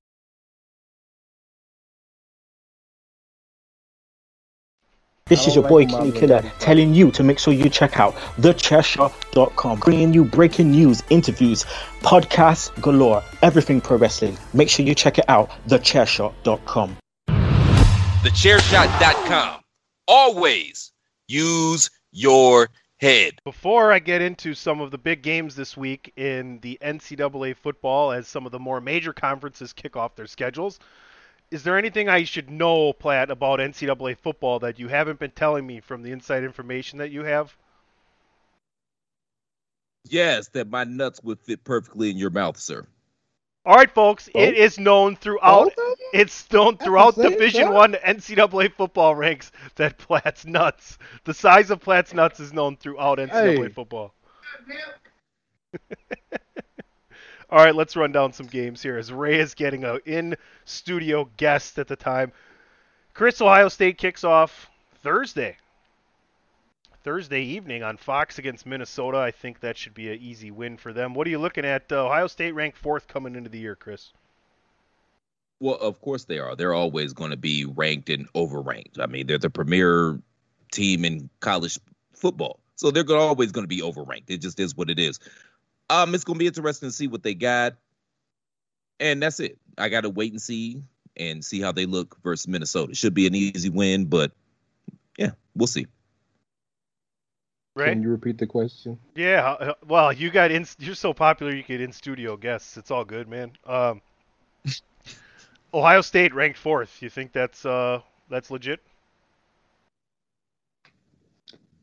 This is your boy King Killer telling you to make sure you check out thechairshot.com, bringing you breaking news, interviews, podcasts galore, everything pro wrestling. Make sure you check it out, thechairshot.com. Thechairshot.com. Always use your head. Before I get into some of the big games this week in the NCAA football, as some of the more major conferences kick off their schedules, is there anything I should know, Platt, about NCAA football that you haven't been telling me from the inside information that you have? Yes, that my nuts would fit perfectly in your mouth, sir. All right, folks. It is known throughout. It's known throughout Division time? One NCAA football ranks that Platt's nuts, the size of Platt's nuts, is known throughout NCAA Hey. football. All right, let's run down some games here as Ray is getting a in studio guest at the time. Chris, Ohio State kicks off Thursday. Thursday evening on Fox against Minnesota. I think that should be an easy win for them. What are you looking at? Uh, Ohio State ranked fourth coming into the year, Chris. Well, of course they are. They're always going to be ranked and overranked. I mean, they're the premier team in college football, so they're always going to be overranked. It just is what it is. Um, it's going to be interesting to see what they got, and that's it. I got to wait and see and see how they look versus Minnesota. Should be an easy win, but yeah, we'll see. Ray? Can you repeat the question? Yeah, well, you got in. You're so popular, you get in studio guests. It's all good, man. Um, Ohio State ranked fourth. You think that's uh that's legit?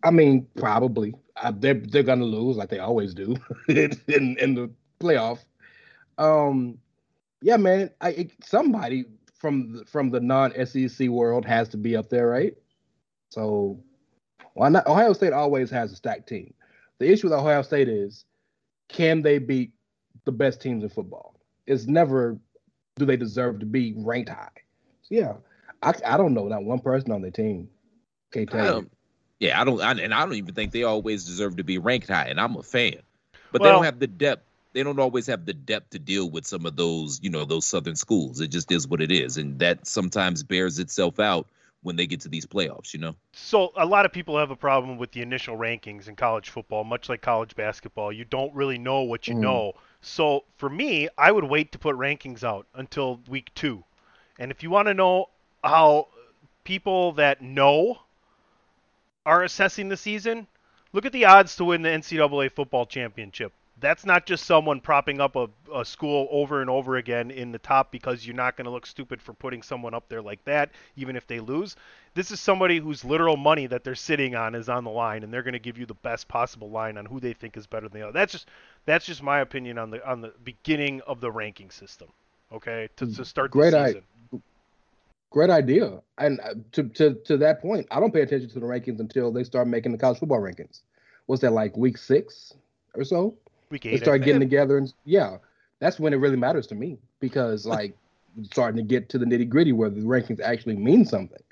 I mean, probably. Uh, they're they're gonna lose like they always do in, in in the playoff. Um, yeah, man. I it, somebody from the, from the non SEC world has to be up there, right? So why not? Ohio State always has a stacked team. The issue with Ohio State is, can they beat the best teams in football? It's never do they deserve to be ranked high. So yeah, I I don't know not one person on their team. Can't tell you. Yeah, I don't, I, and I don't even think they always deserve to be ranked high. And I'm a fan, but they don't have the depth. They don't always have the depth to deal with some of those, you know, those southern schools. It just is what it is, and that sometimes bears itself out when they get to these playoffs. You know. So a lot of people have a problem with the initial rankings in college football, much like college basketball. You don't really know what you Mm. know. So for me, I would wait to put rankings out until week two. And if you want to know how people that know are assessing the season, look at the odds to win the NCAA football championship. That's not just someone propping up a, a school over and over again in the top because you're not going to look stupid for putting someone up there like that, even if they lose. This is somebody whose literal money that they're sitting on is on the line, and they're going to give you the best possible line on who they think is better than the other. That's just that's just my opinion on the on the beginning of the ranking system. Okay, to, to hmm. start Great the season. Great idea. And uh, to, to to that point, I don't pay attention to the rankings until they start making the college football rankings. What's that like week six or so? Week They eight. I start getting together and yeah, that's when it really matters to me because like starting to get to the nitty gritty where the rankings actually mean something.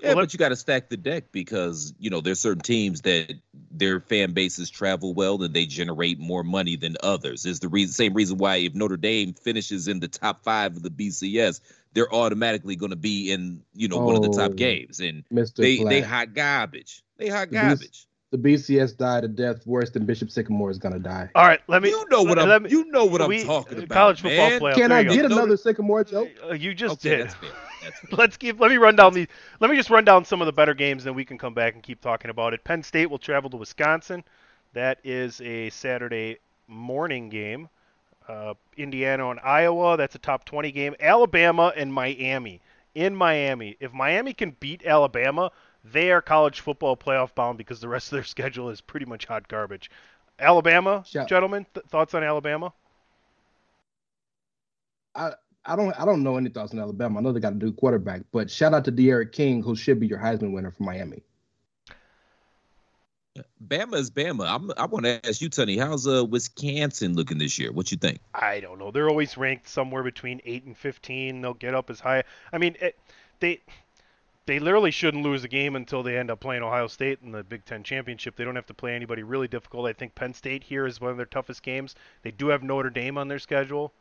Yeah, but you got to stack the deck because you know there's certain teams that their fan bases travel well and they generate more money than others. Is the reason same reason why if Notre Dame finishes in the top five of the BCS, they're automatically going to be in you know one of the top Oh, games, and Mr. they they hot garbage. They hot garbage. The BCS died a death worse than Bishop Sycamore is gonna die. All right, let me. You know what let, I'm. let me, you know what we- I'm talking uh, about. College football man. playoff. Can I you go. get another Sycamore joke? Uh, you just Okay, did. that's fair. That's fair. Let's keep. Let me run down these. Let me just run down some of the better games, then we can come back and keep talking about it. Penn State will travel to Wisconsin. That is a Saturday morning game. Uh, Indiana and Iowa. That's a top 20 game. Alabama and Miami in Miami. If Miami can beat Alabama, they are college football playoff bound because the rest of their schedule is pretty much hot garbage. Alabama, Shout- gentlemen, th- thoughts on Alabama? I I don't I don't know any thoughts on Alabama. I know they got a new quarterback, but shout out to D'Eriq King, who should be your Heisman winner for Miami. Bama is Bama. I'm, I want to ask you, Tony, how's uh, Wisconsin looking this year? What you think? I don't know. They're always ranked somewhere between eight and fifteen. They'll get up as high. I mean, it, they they literally shouldn't lose a game until they end up playing Ohio State in the Big Ten championship. They don't have to play anybody really difficult. I think Penn State here is one of their toughest games. They do have Notre Dame on their schedule.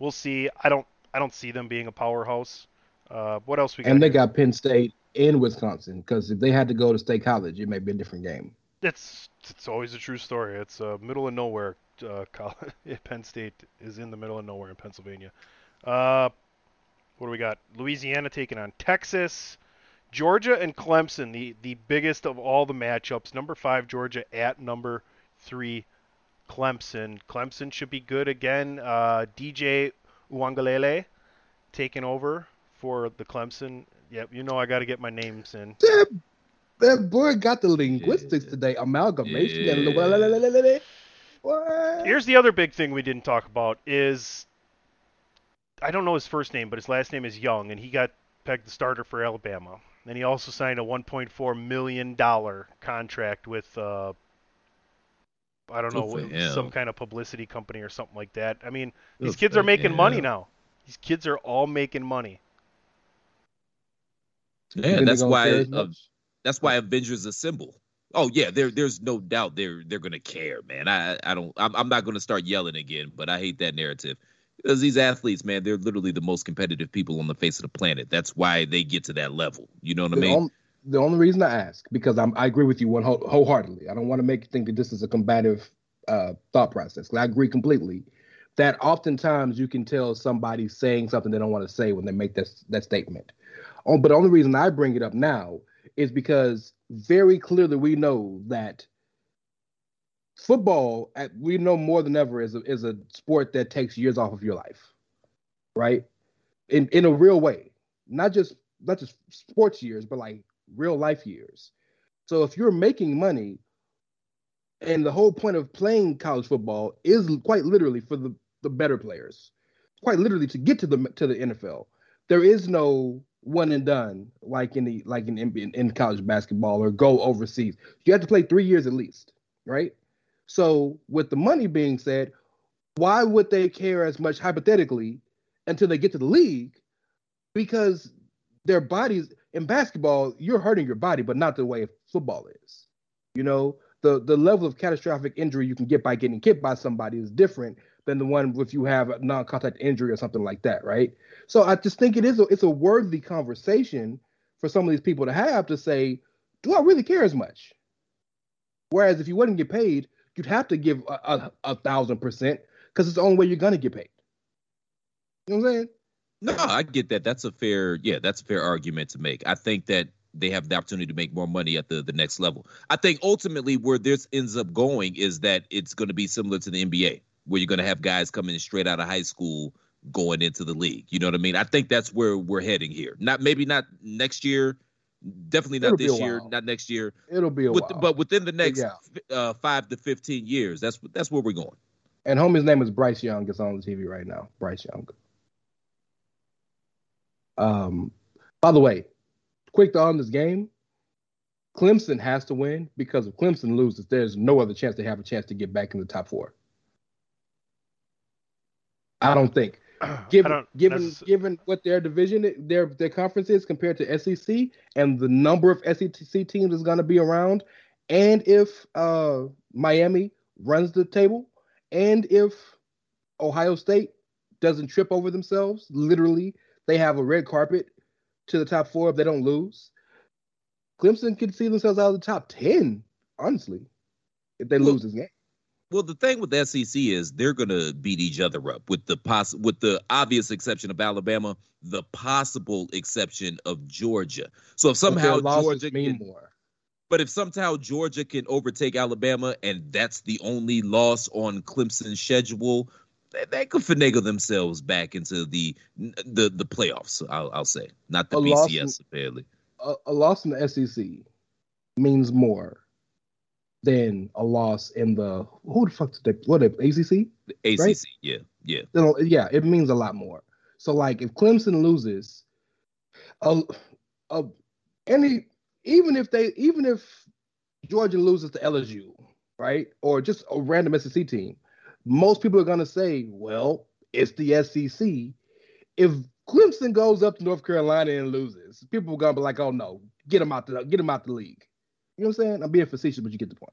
We'll see. I don't I don't see them being a powerhouse. Uh, what else we got? And they here? got Penn State in Wisconsin because if they had to go to State College, it may be a different game. It's it's always a true story. It's uh, middle of nowhere. Uh, college, Penn State is in the middle of nowhere in Pennsylvania. Uh, what do we got? Louisiana taking on Texas. Georgia and Clemson, the the biggest of all the matchups. Number five Georgia at number three Clemson. Clemson should be good again. Uh, DJ Uiagalelei taking over for the Clemson. Yep, you know I got to get my names in. That, that boy got the linguistics today. Amalgamation. Yeah. What? Here's the other big thing we didn't talk about is I don't know his first name, but his last name is Young, and he got pegged the starter for Alabama. And he also signed a 1.4 million dollar contract with uh, I don't know Good for him. some kind of publicity company or something like that. I mean, these kids are making money now. These kids are all making money. You Yeah, that's why. Uh, that's why Avengers assemble. Oh yeah, there there's no doubt they're they're gonna care, man. I I don't I'm I'm not gonna start yelling again, but I hate that narrative. Because these athletes, man, they're literally the most competitive people on the face of the planet. That's why they get to that level. You know what I mean? on- the only reason I ask because I'm, I agree with you one whole, wholeheartedly. I don't want to make you think that this is a combative uh, thought process. I agree completely that oftentimes you can tell somebody saying something they don't want to say when they make that that statement. Oh, but the only reason I bring it up now is because very clearly we know that football, we know more than ever, is a, is a sport that takes years off of your life, right? In in a real way, not just not just sports years, but like real life years. So if you're making money, and the whole point of playing college football is quite literally for the the better players, quite literally to get to the to the NFL. There is no one and done like in the like in in, in college basketball or go overseas. You have to play three years at least, right? So with the money being said, why would they care as much hypothetically until they get to the league? Because their bodies in basketball, you're hurting your body, but not the way football is. You know, the the level of catastrophic injury you can get by getting kicked by somebody is different than the one if you have a non-contact injury or something like that, right? So I just think it is a, it's a worthy conversation for some of these people to have to say, do I really care as much? Whereas if you wouldn't get paid, you'd have to give a, a, a thousand percent because it's the only way you're gonna get paid. You know what I'm saying? No, I get that. That's a fair, yeah, that's a fair argument to make. I think that they have the opportunity to make more money at the the next level. I think ultimately where this ends up going is that it's going to be similar to the NBA, where you're going to have guys coming straight out of high school going into the league. You know what I mean? I think that's where we're heading here. Not maybe not next year, definitely not It'll this year, not next year. It'll be a With- while. but within the next yeah. uh, five to fifteen years, that's that's where we're going. And homie's name is Bryce Young. It's on the TV right now. Bryce Young. Um, by the way, quick thought on this game. Clemson has to win because if Clemson loses, there's no other chance they have a chance to get back in the top four. I don't think. Given given necess- given what their division their their conference is compared to SEC and the number of SEC teams is going to be around, and if uh, Miami runs the table, and if Ohio State doesn't trip over themselves, literally they have a red carpet to the top four if they don't lose. Clemson could see themselves out of the top ten, honestly, if they lose this game. Well, the thing with the SEC is they're going to beat each other up with the poss- with the obvious exception of Alabama, the possible exception of Georgia. So if somehow Georgia mean can, more. but if somehow Georgia can overtake Alabama and that's the only loss on Clemson's schedule, they, they could finagle themselves back into the the the playoffs. I'll, I'll say not the A BCS apparently. a, a loss in the SEC means more than a loss in the who the fuck did they what they ACC? ACC, Right? yeah, yeah. You know, yeah, it means a lot more. So like if Clemson loses, a, a, any even if they even if Georgia loses to LSU, right, or just a random SEC team, most people are gonna say, well, it's the SEC. If Clemson goes up to North Carolina and loses, people are gonna be like, oh no, get them out the get them out the league. You know what I'm saying? I'm being facetious, but you get the point.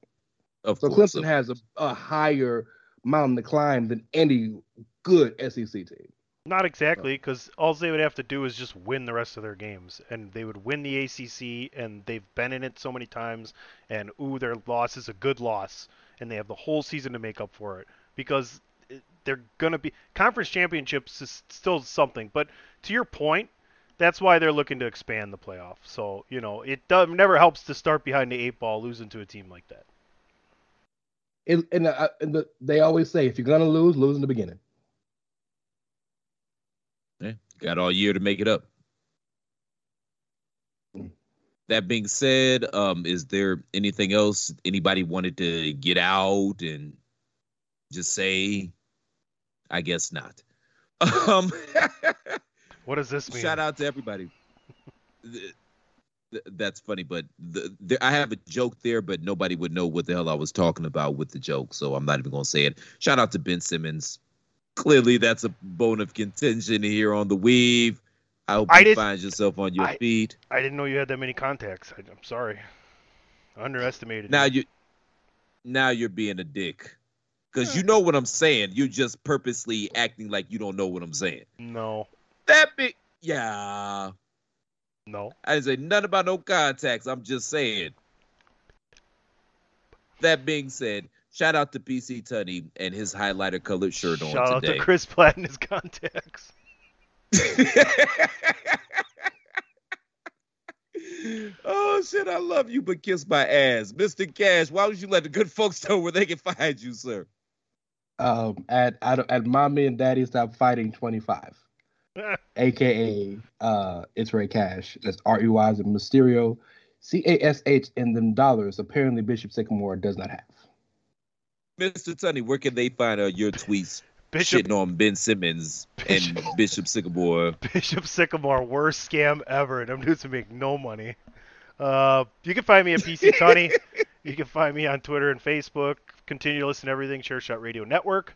Of So course, Clemson of has a, a higher mountain to climb than any good SEC team. Not exactly, because all they would have to do is just win the rest of their games, and they would win the ACC, and they've been in it so many times, and ooh, their loss is a good loss, and they have the whole season to make up for it because eh, they're gonna be conference championships is still something. But to your point, that's why they're looking to expand the playoff. So you know, it does, never helps to start behind the eight ball losing to a team like that. It, and uh, and the, they always say if you're gonna lose, lose in the beginning. Yeah, got all year to make it up. That being said, um, is there anything else anybody wanted to get out and just say? I guess not. Um, What does this mean? shout out to everybody. Th- th- That's funny, but the, the, I have a joke there, but nobody would know what the hell I was talking about with the joke, so I'm not even going to say it. Shout out to Ben Simmons. Clearly, that's a bone of contention here on the weave. I hope I you find yourself on your I- feet. I didn't know you had that many contacts. I, I'm sorry. I underestimated. Now you. you, now you're being a dick, because you hmm. know what I'm saying. You're just purposely acting like you don't know what I'm saying. No. That big, yeah. No. I didn't say nothing about no contacts. I'm just saying. That being said, shout out to PC Tunney and his highlighter colored shirt on Shout out to Chris Platt and his contacts. oh shit, I love you, but kiss my ass, Mister Cash. Why would you let the good folks know where they can find you, sir? Um, at at, at mommy and daddy stop fighting 25, aka uh, it's Rey Cash. That's R E Y as in Mysterio, C A S H in them dollars. Apparently Bishop Sycamore does not have. Mister Tunney, where can they find uh, your tweets Bishop- shitting on Ben Simmons and Bishop Sycamore? Bishop Sycamore, worst scam ever, and I'm doing to make no money. Uh, you can find me at PC Tunney. you can find me on Twitter and Facebook. Continue to listen to everything Chairshot Radio Network.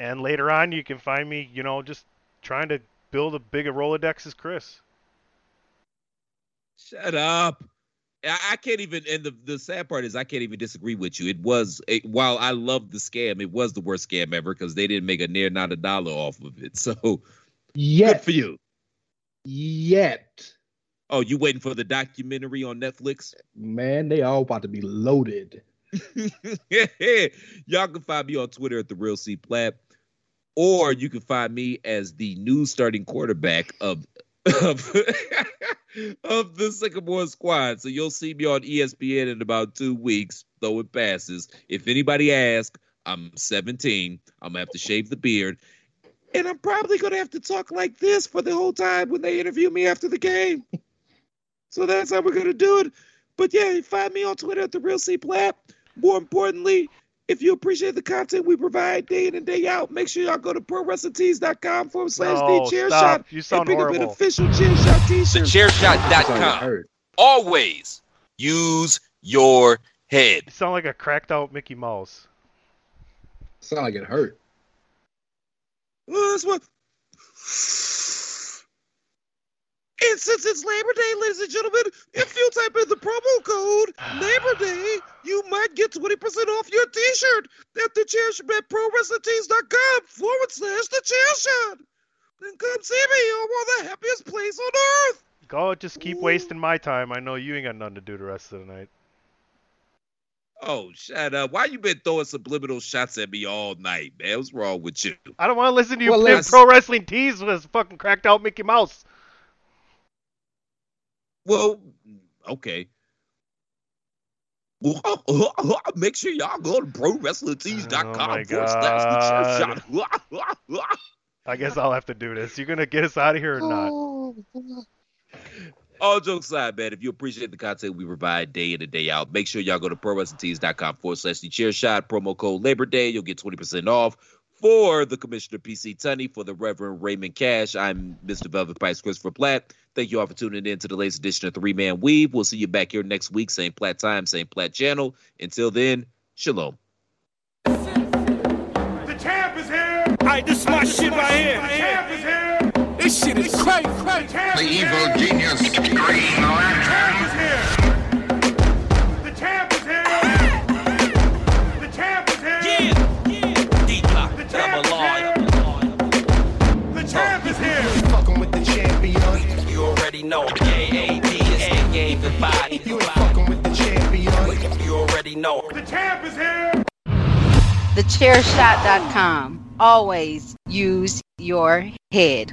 And later on, you can find me, you know, just trying to build a bigger Rolodex as Chris. Shut up. I, I can't even. And the, the sad part is, I can't even disagree with you. It was, a, while I love the scam, it was the worst scam ever because they didn't make a near not a dollar off of it. So Yet good for you. Yet. Oh, you waiting for the documentary on Netflix? Man, they all about to be loaded. Y'all can find me on Twitter at the Real C Plat, or you can find me as the new starting quarterback of of, of the Sycamore squad. So you'll see me on ESPN in about two weeks throwing passes. If anybody asks, I'm 17. I'm gonna have to shave the beard, and I'm probably gonna have to talk like this for the whole time when they interview me after the game. so that's how we're gonna do it. But yeah, find me on Twitter at the Real C Plat. More importantly, if you appreciate the content we provide day in and day out, make sure y'all go to prowrestlingtees.com forward slash No, the chair stop. shot. You sound and pick up an official chair shot t-shirt. Thechairshot.com. Always use your head. You sound like a cracked out Mickey Mouse. Sound like it hurt. Well, that's what. And since it's Labor Day, ladies and gentlemen, if you type in the promo code Labor Day, you might get 20% off your t-shirt at the chair shot at prowrestlingtees.com forward slash the chair. Then come see me. I'm of the happiest place on earth. Go, just keep wasting my time. I know you ain't got nothing to do the rest of the night. Oh, shut up. Why you been throwing subliminal shots at me all night, man? What's wrong with you? I don't want to listen to you Well, play pro wrestling tease with this fucking cracked out Mickey Mouse. Well, okay. Make sure y'all go to prowrestlingtees.com Oh forward slash the chair shot. I guess I'll have to do this. You're gonna get us out of here or oh, not? All jokes aside, man, if you appreciate the content we provide day in and day out, make sure y'all go to prowrestlingtees.com forward slash the chair shot. Promo code Labor Day. You'll get 20% off. For the Commissioner PC Tunney, for the Reverend Raymond Cash, I'm Mr. Velvet Pies Christopher Platt. Thank you all for tuning in to the latest edition of Three Man Weave. We'll see you back here next week, same Platt time, same Platt channel. Until then, shalom. The champ is here. All right, this is my shit right here. The champ is here. This shit is crazy. The evil genius Green Lantern. You already know. J-A-D is the game, the body. You ain't fucking with the champion. You already know. The champ is here. Thechairshot.com. Always use your head.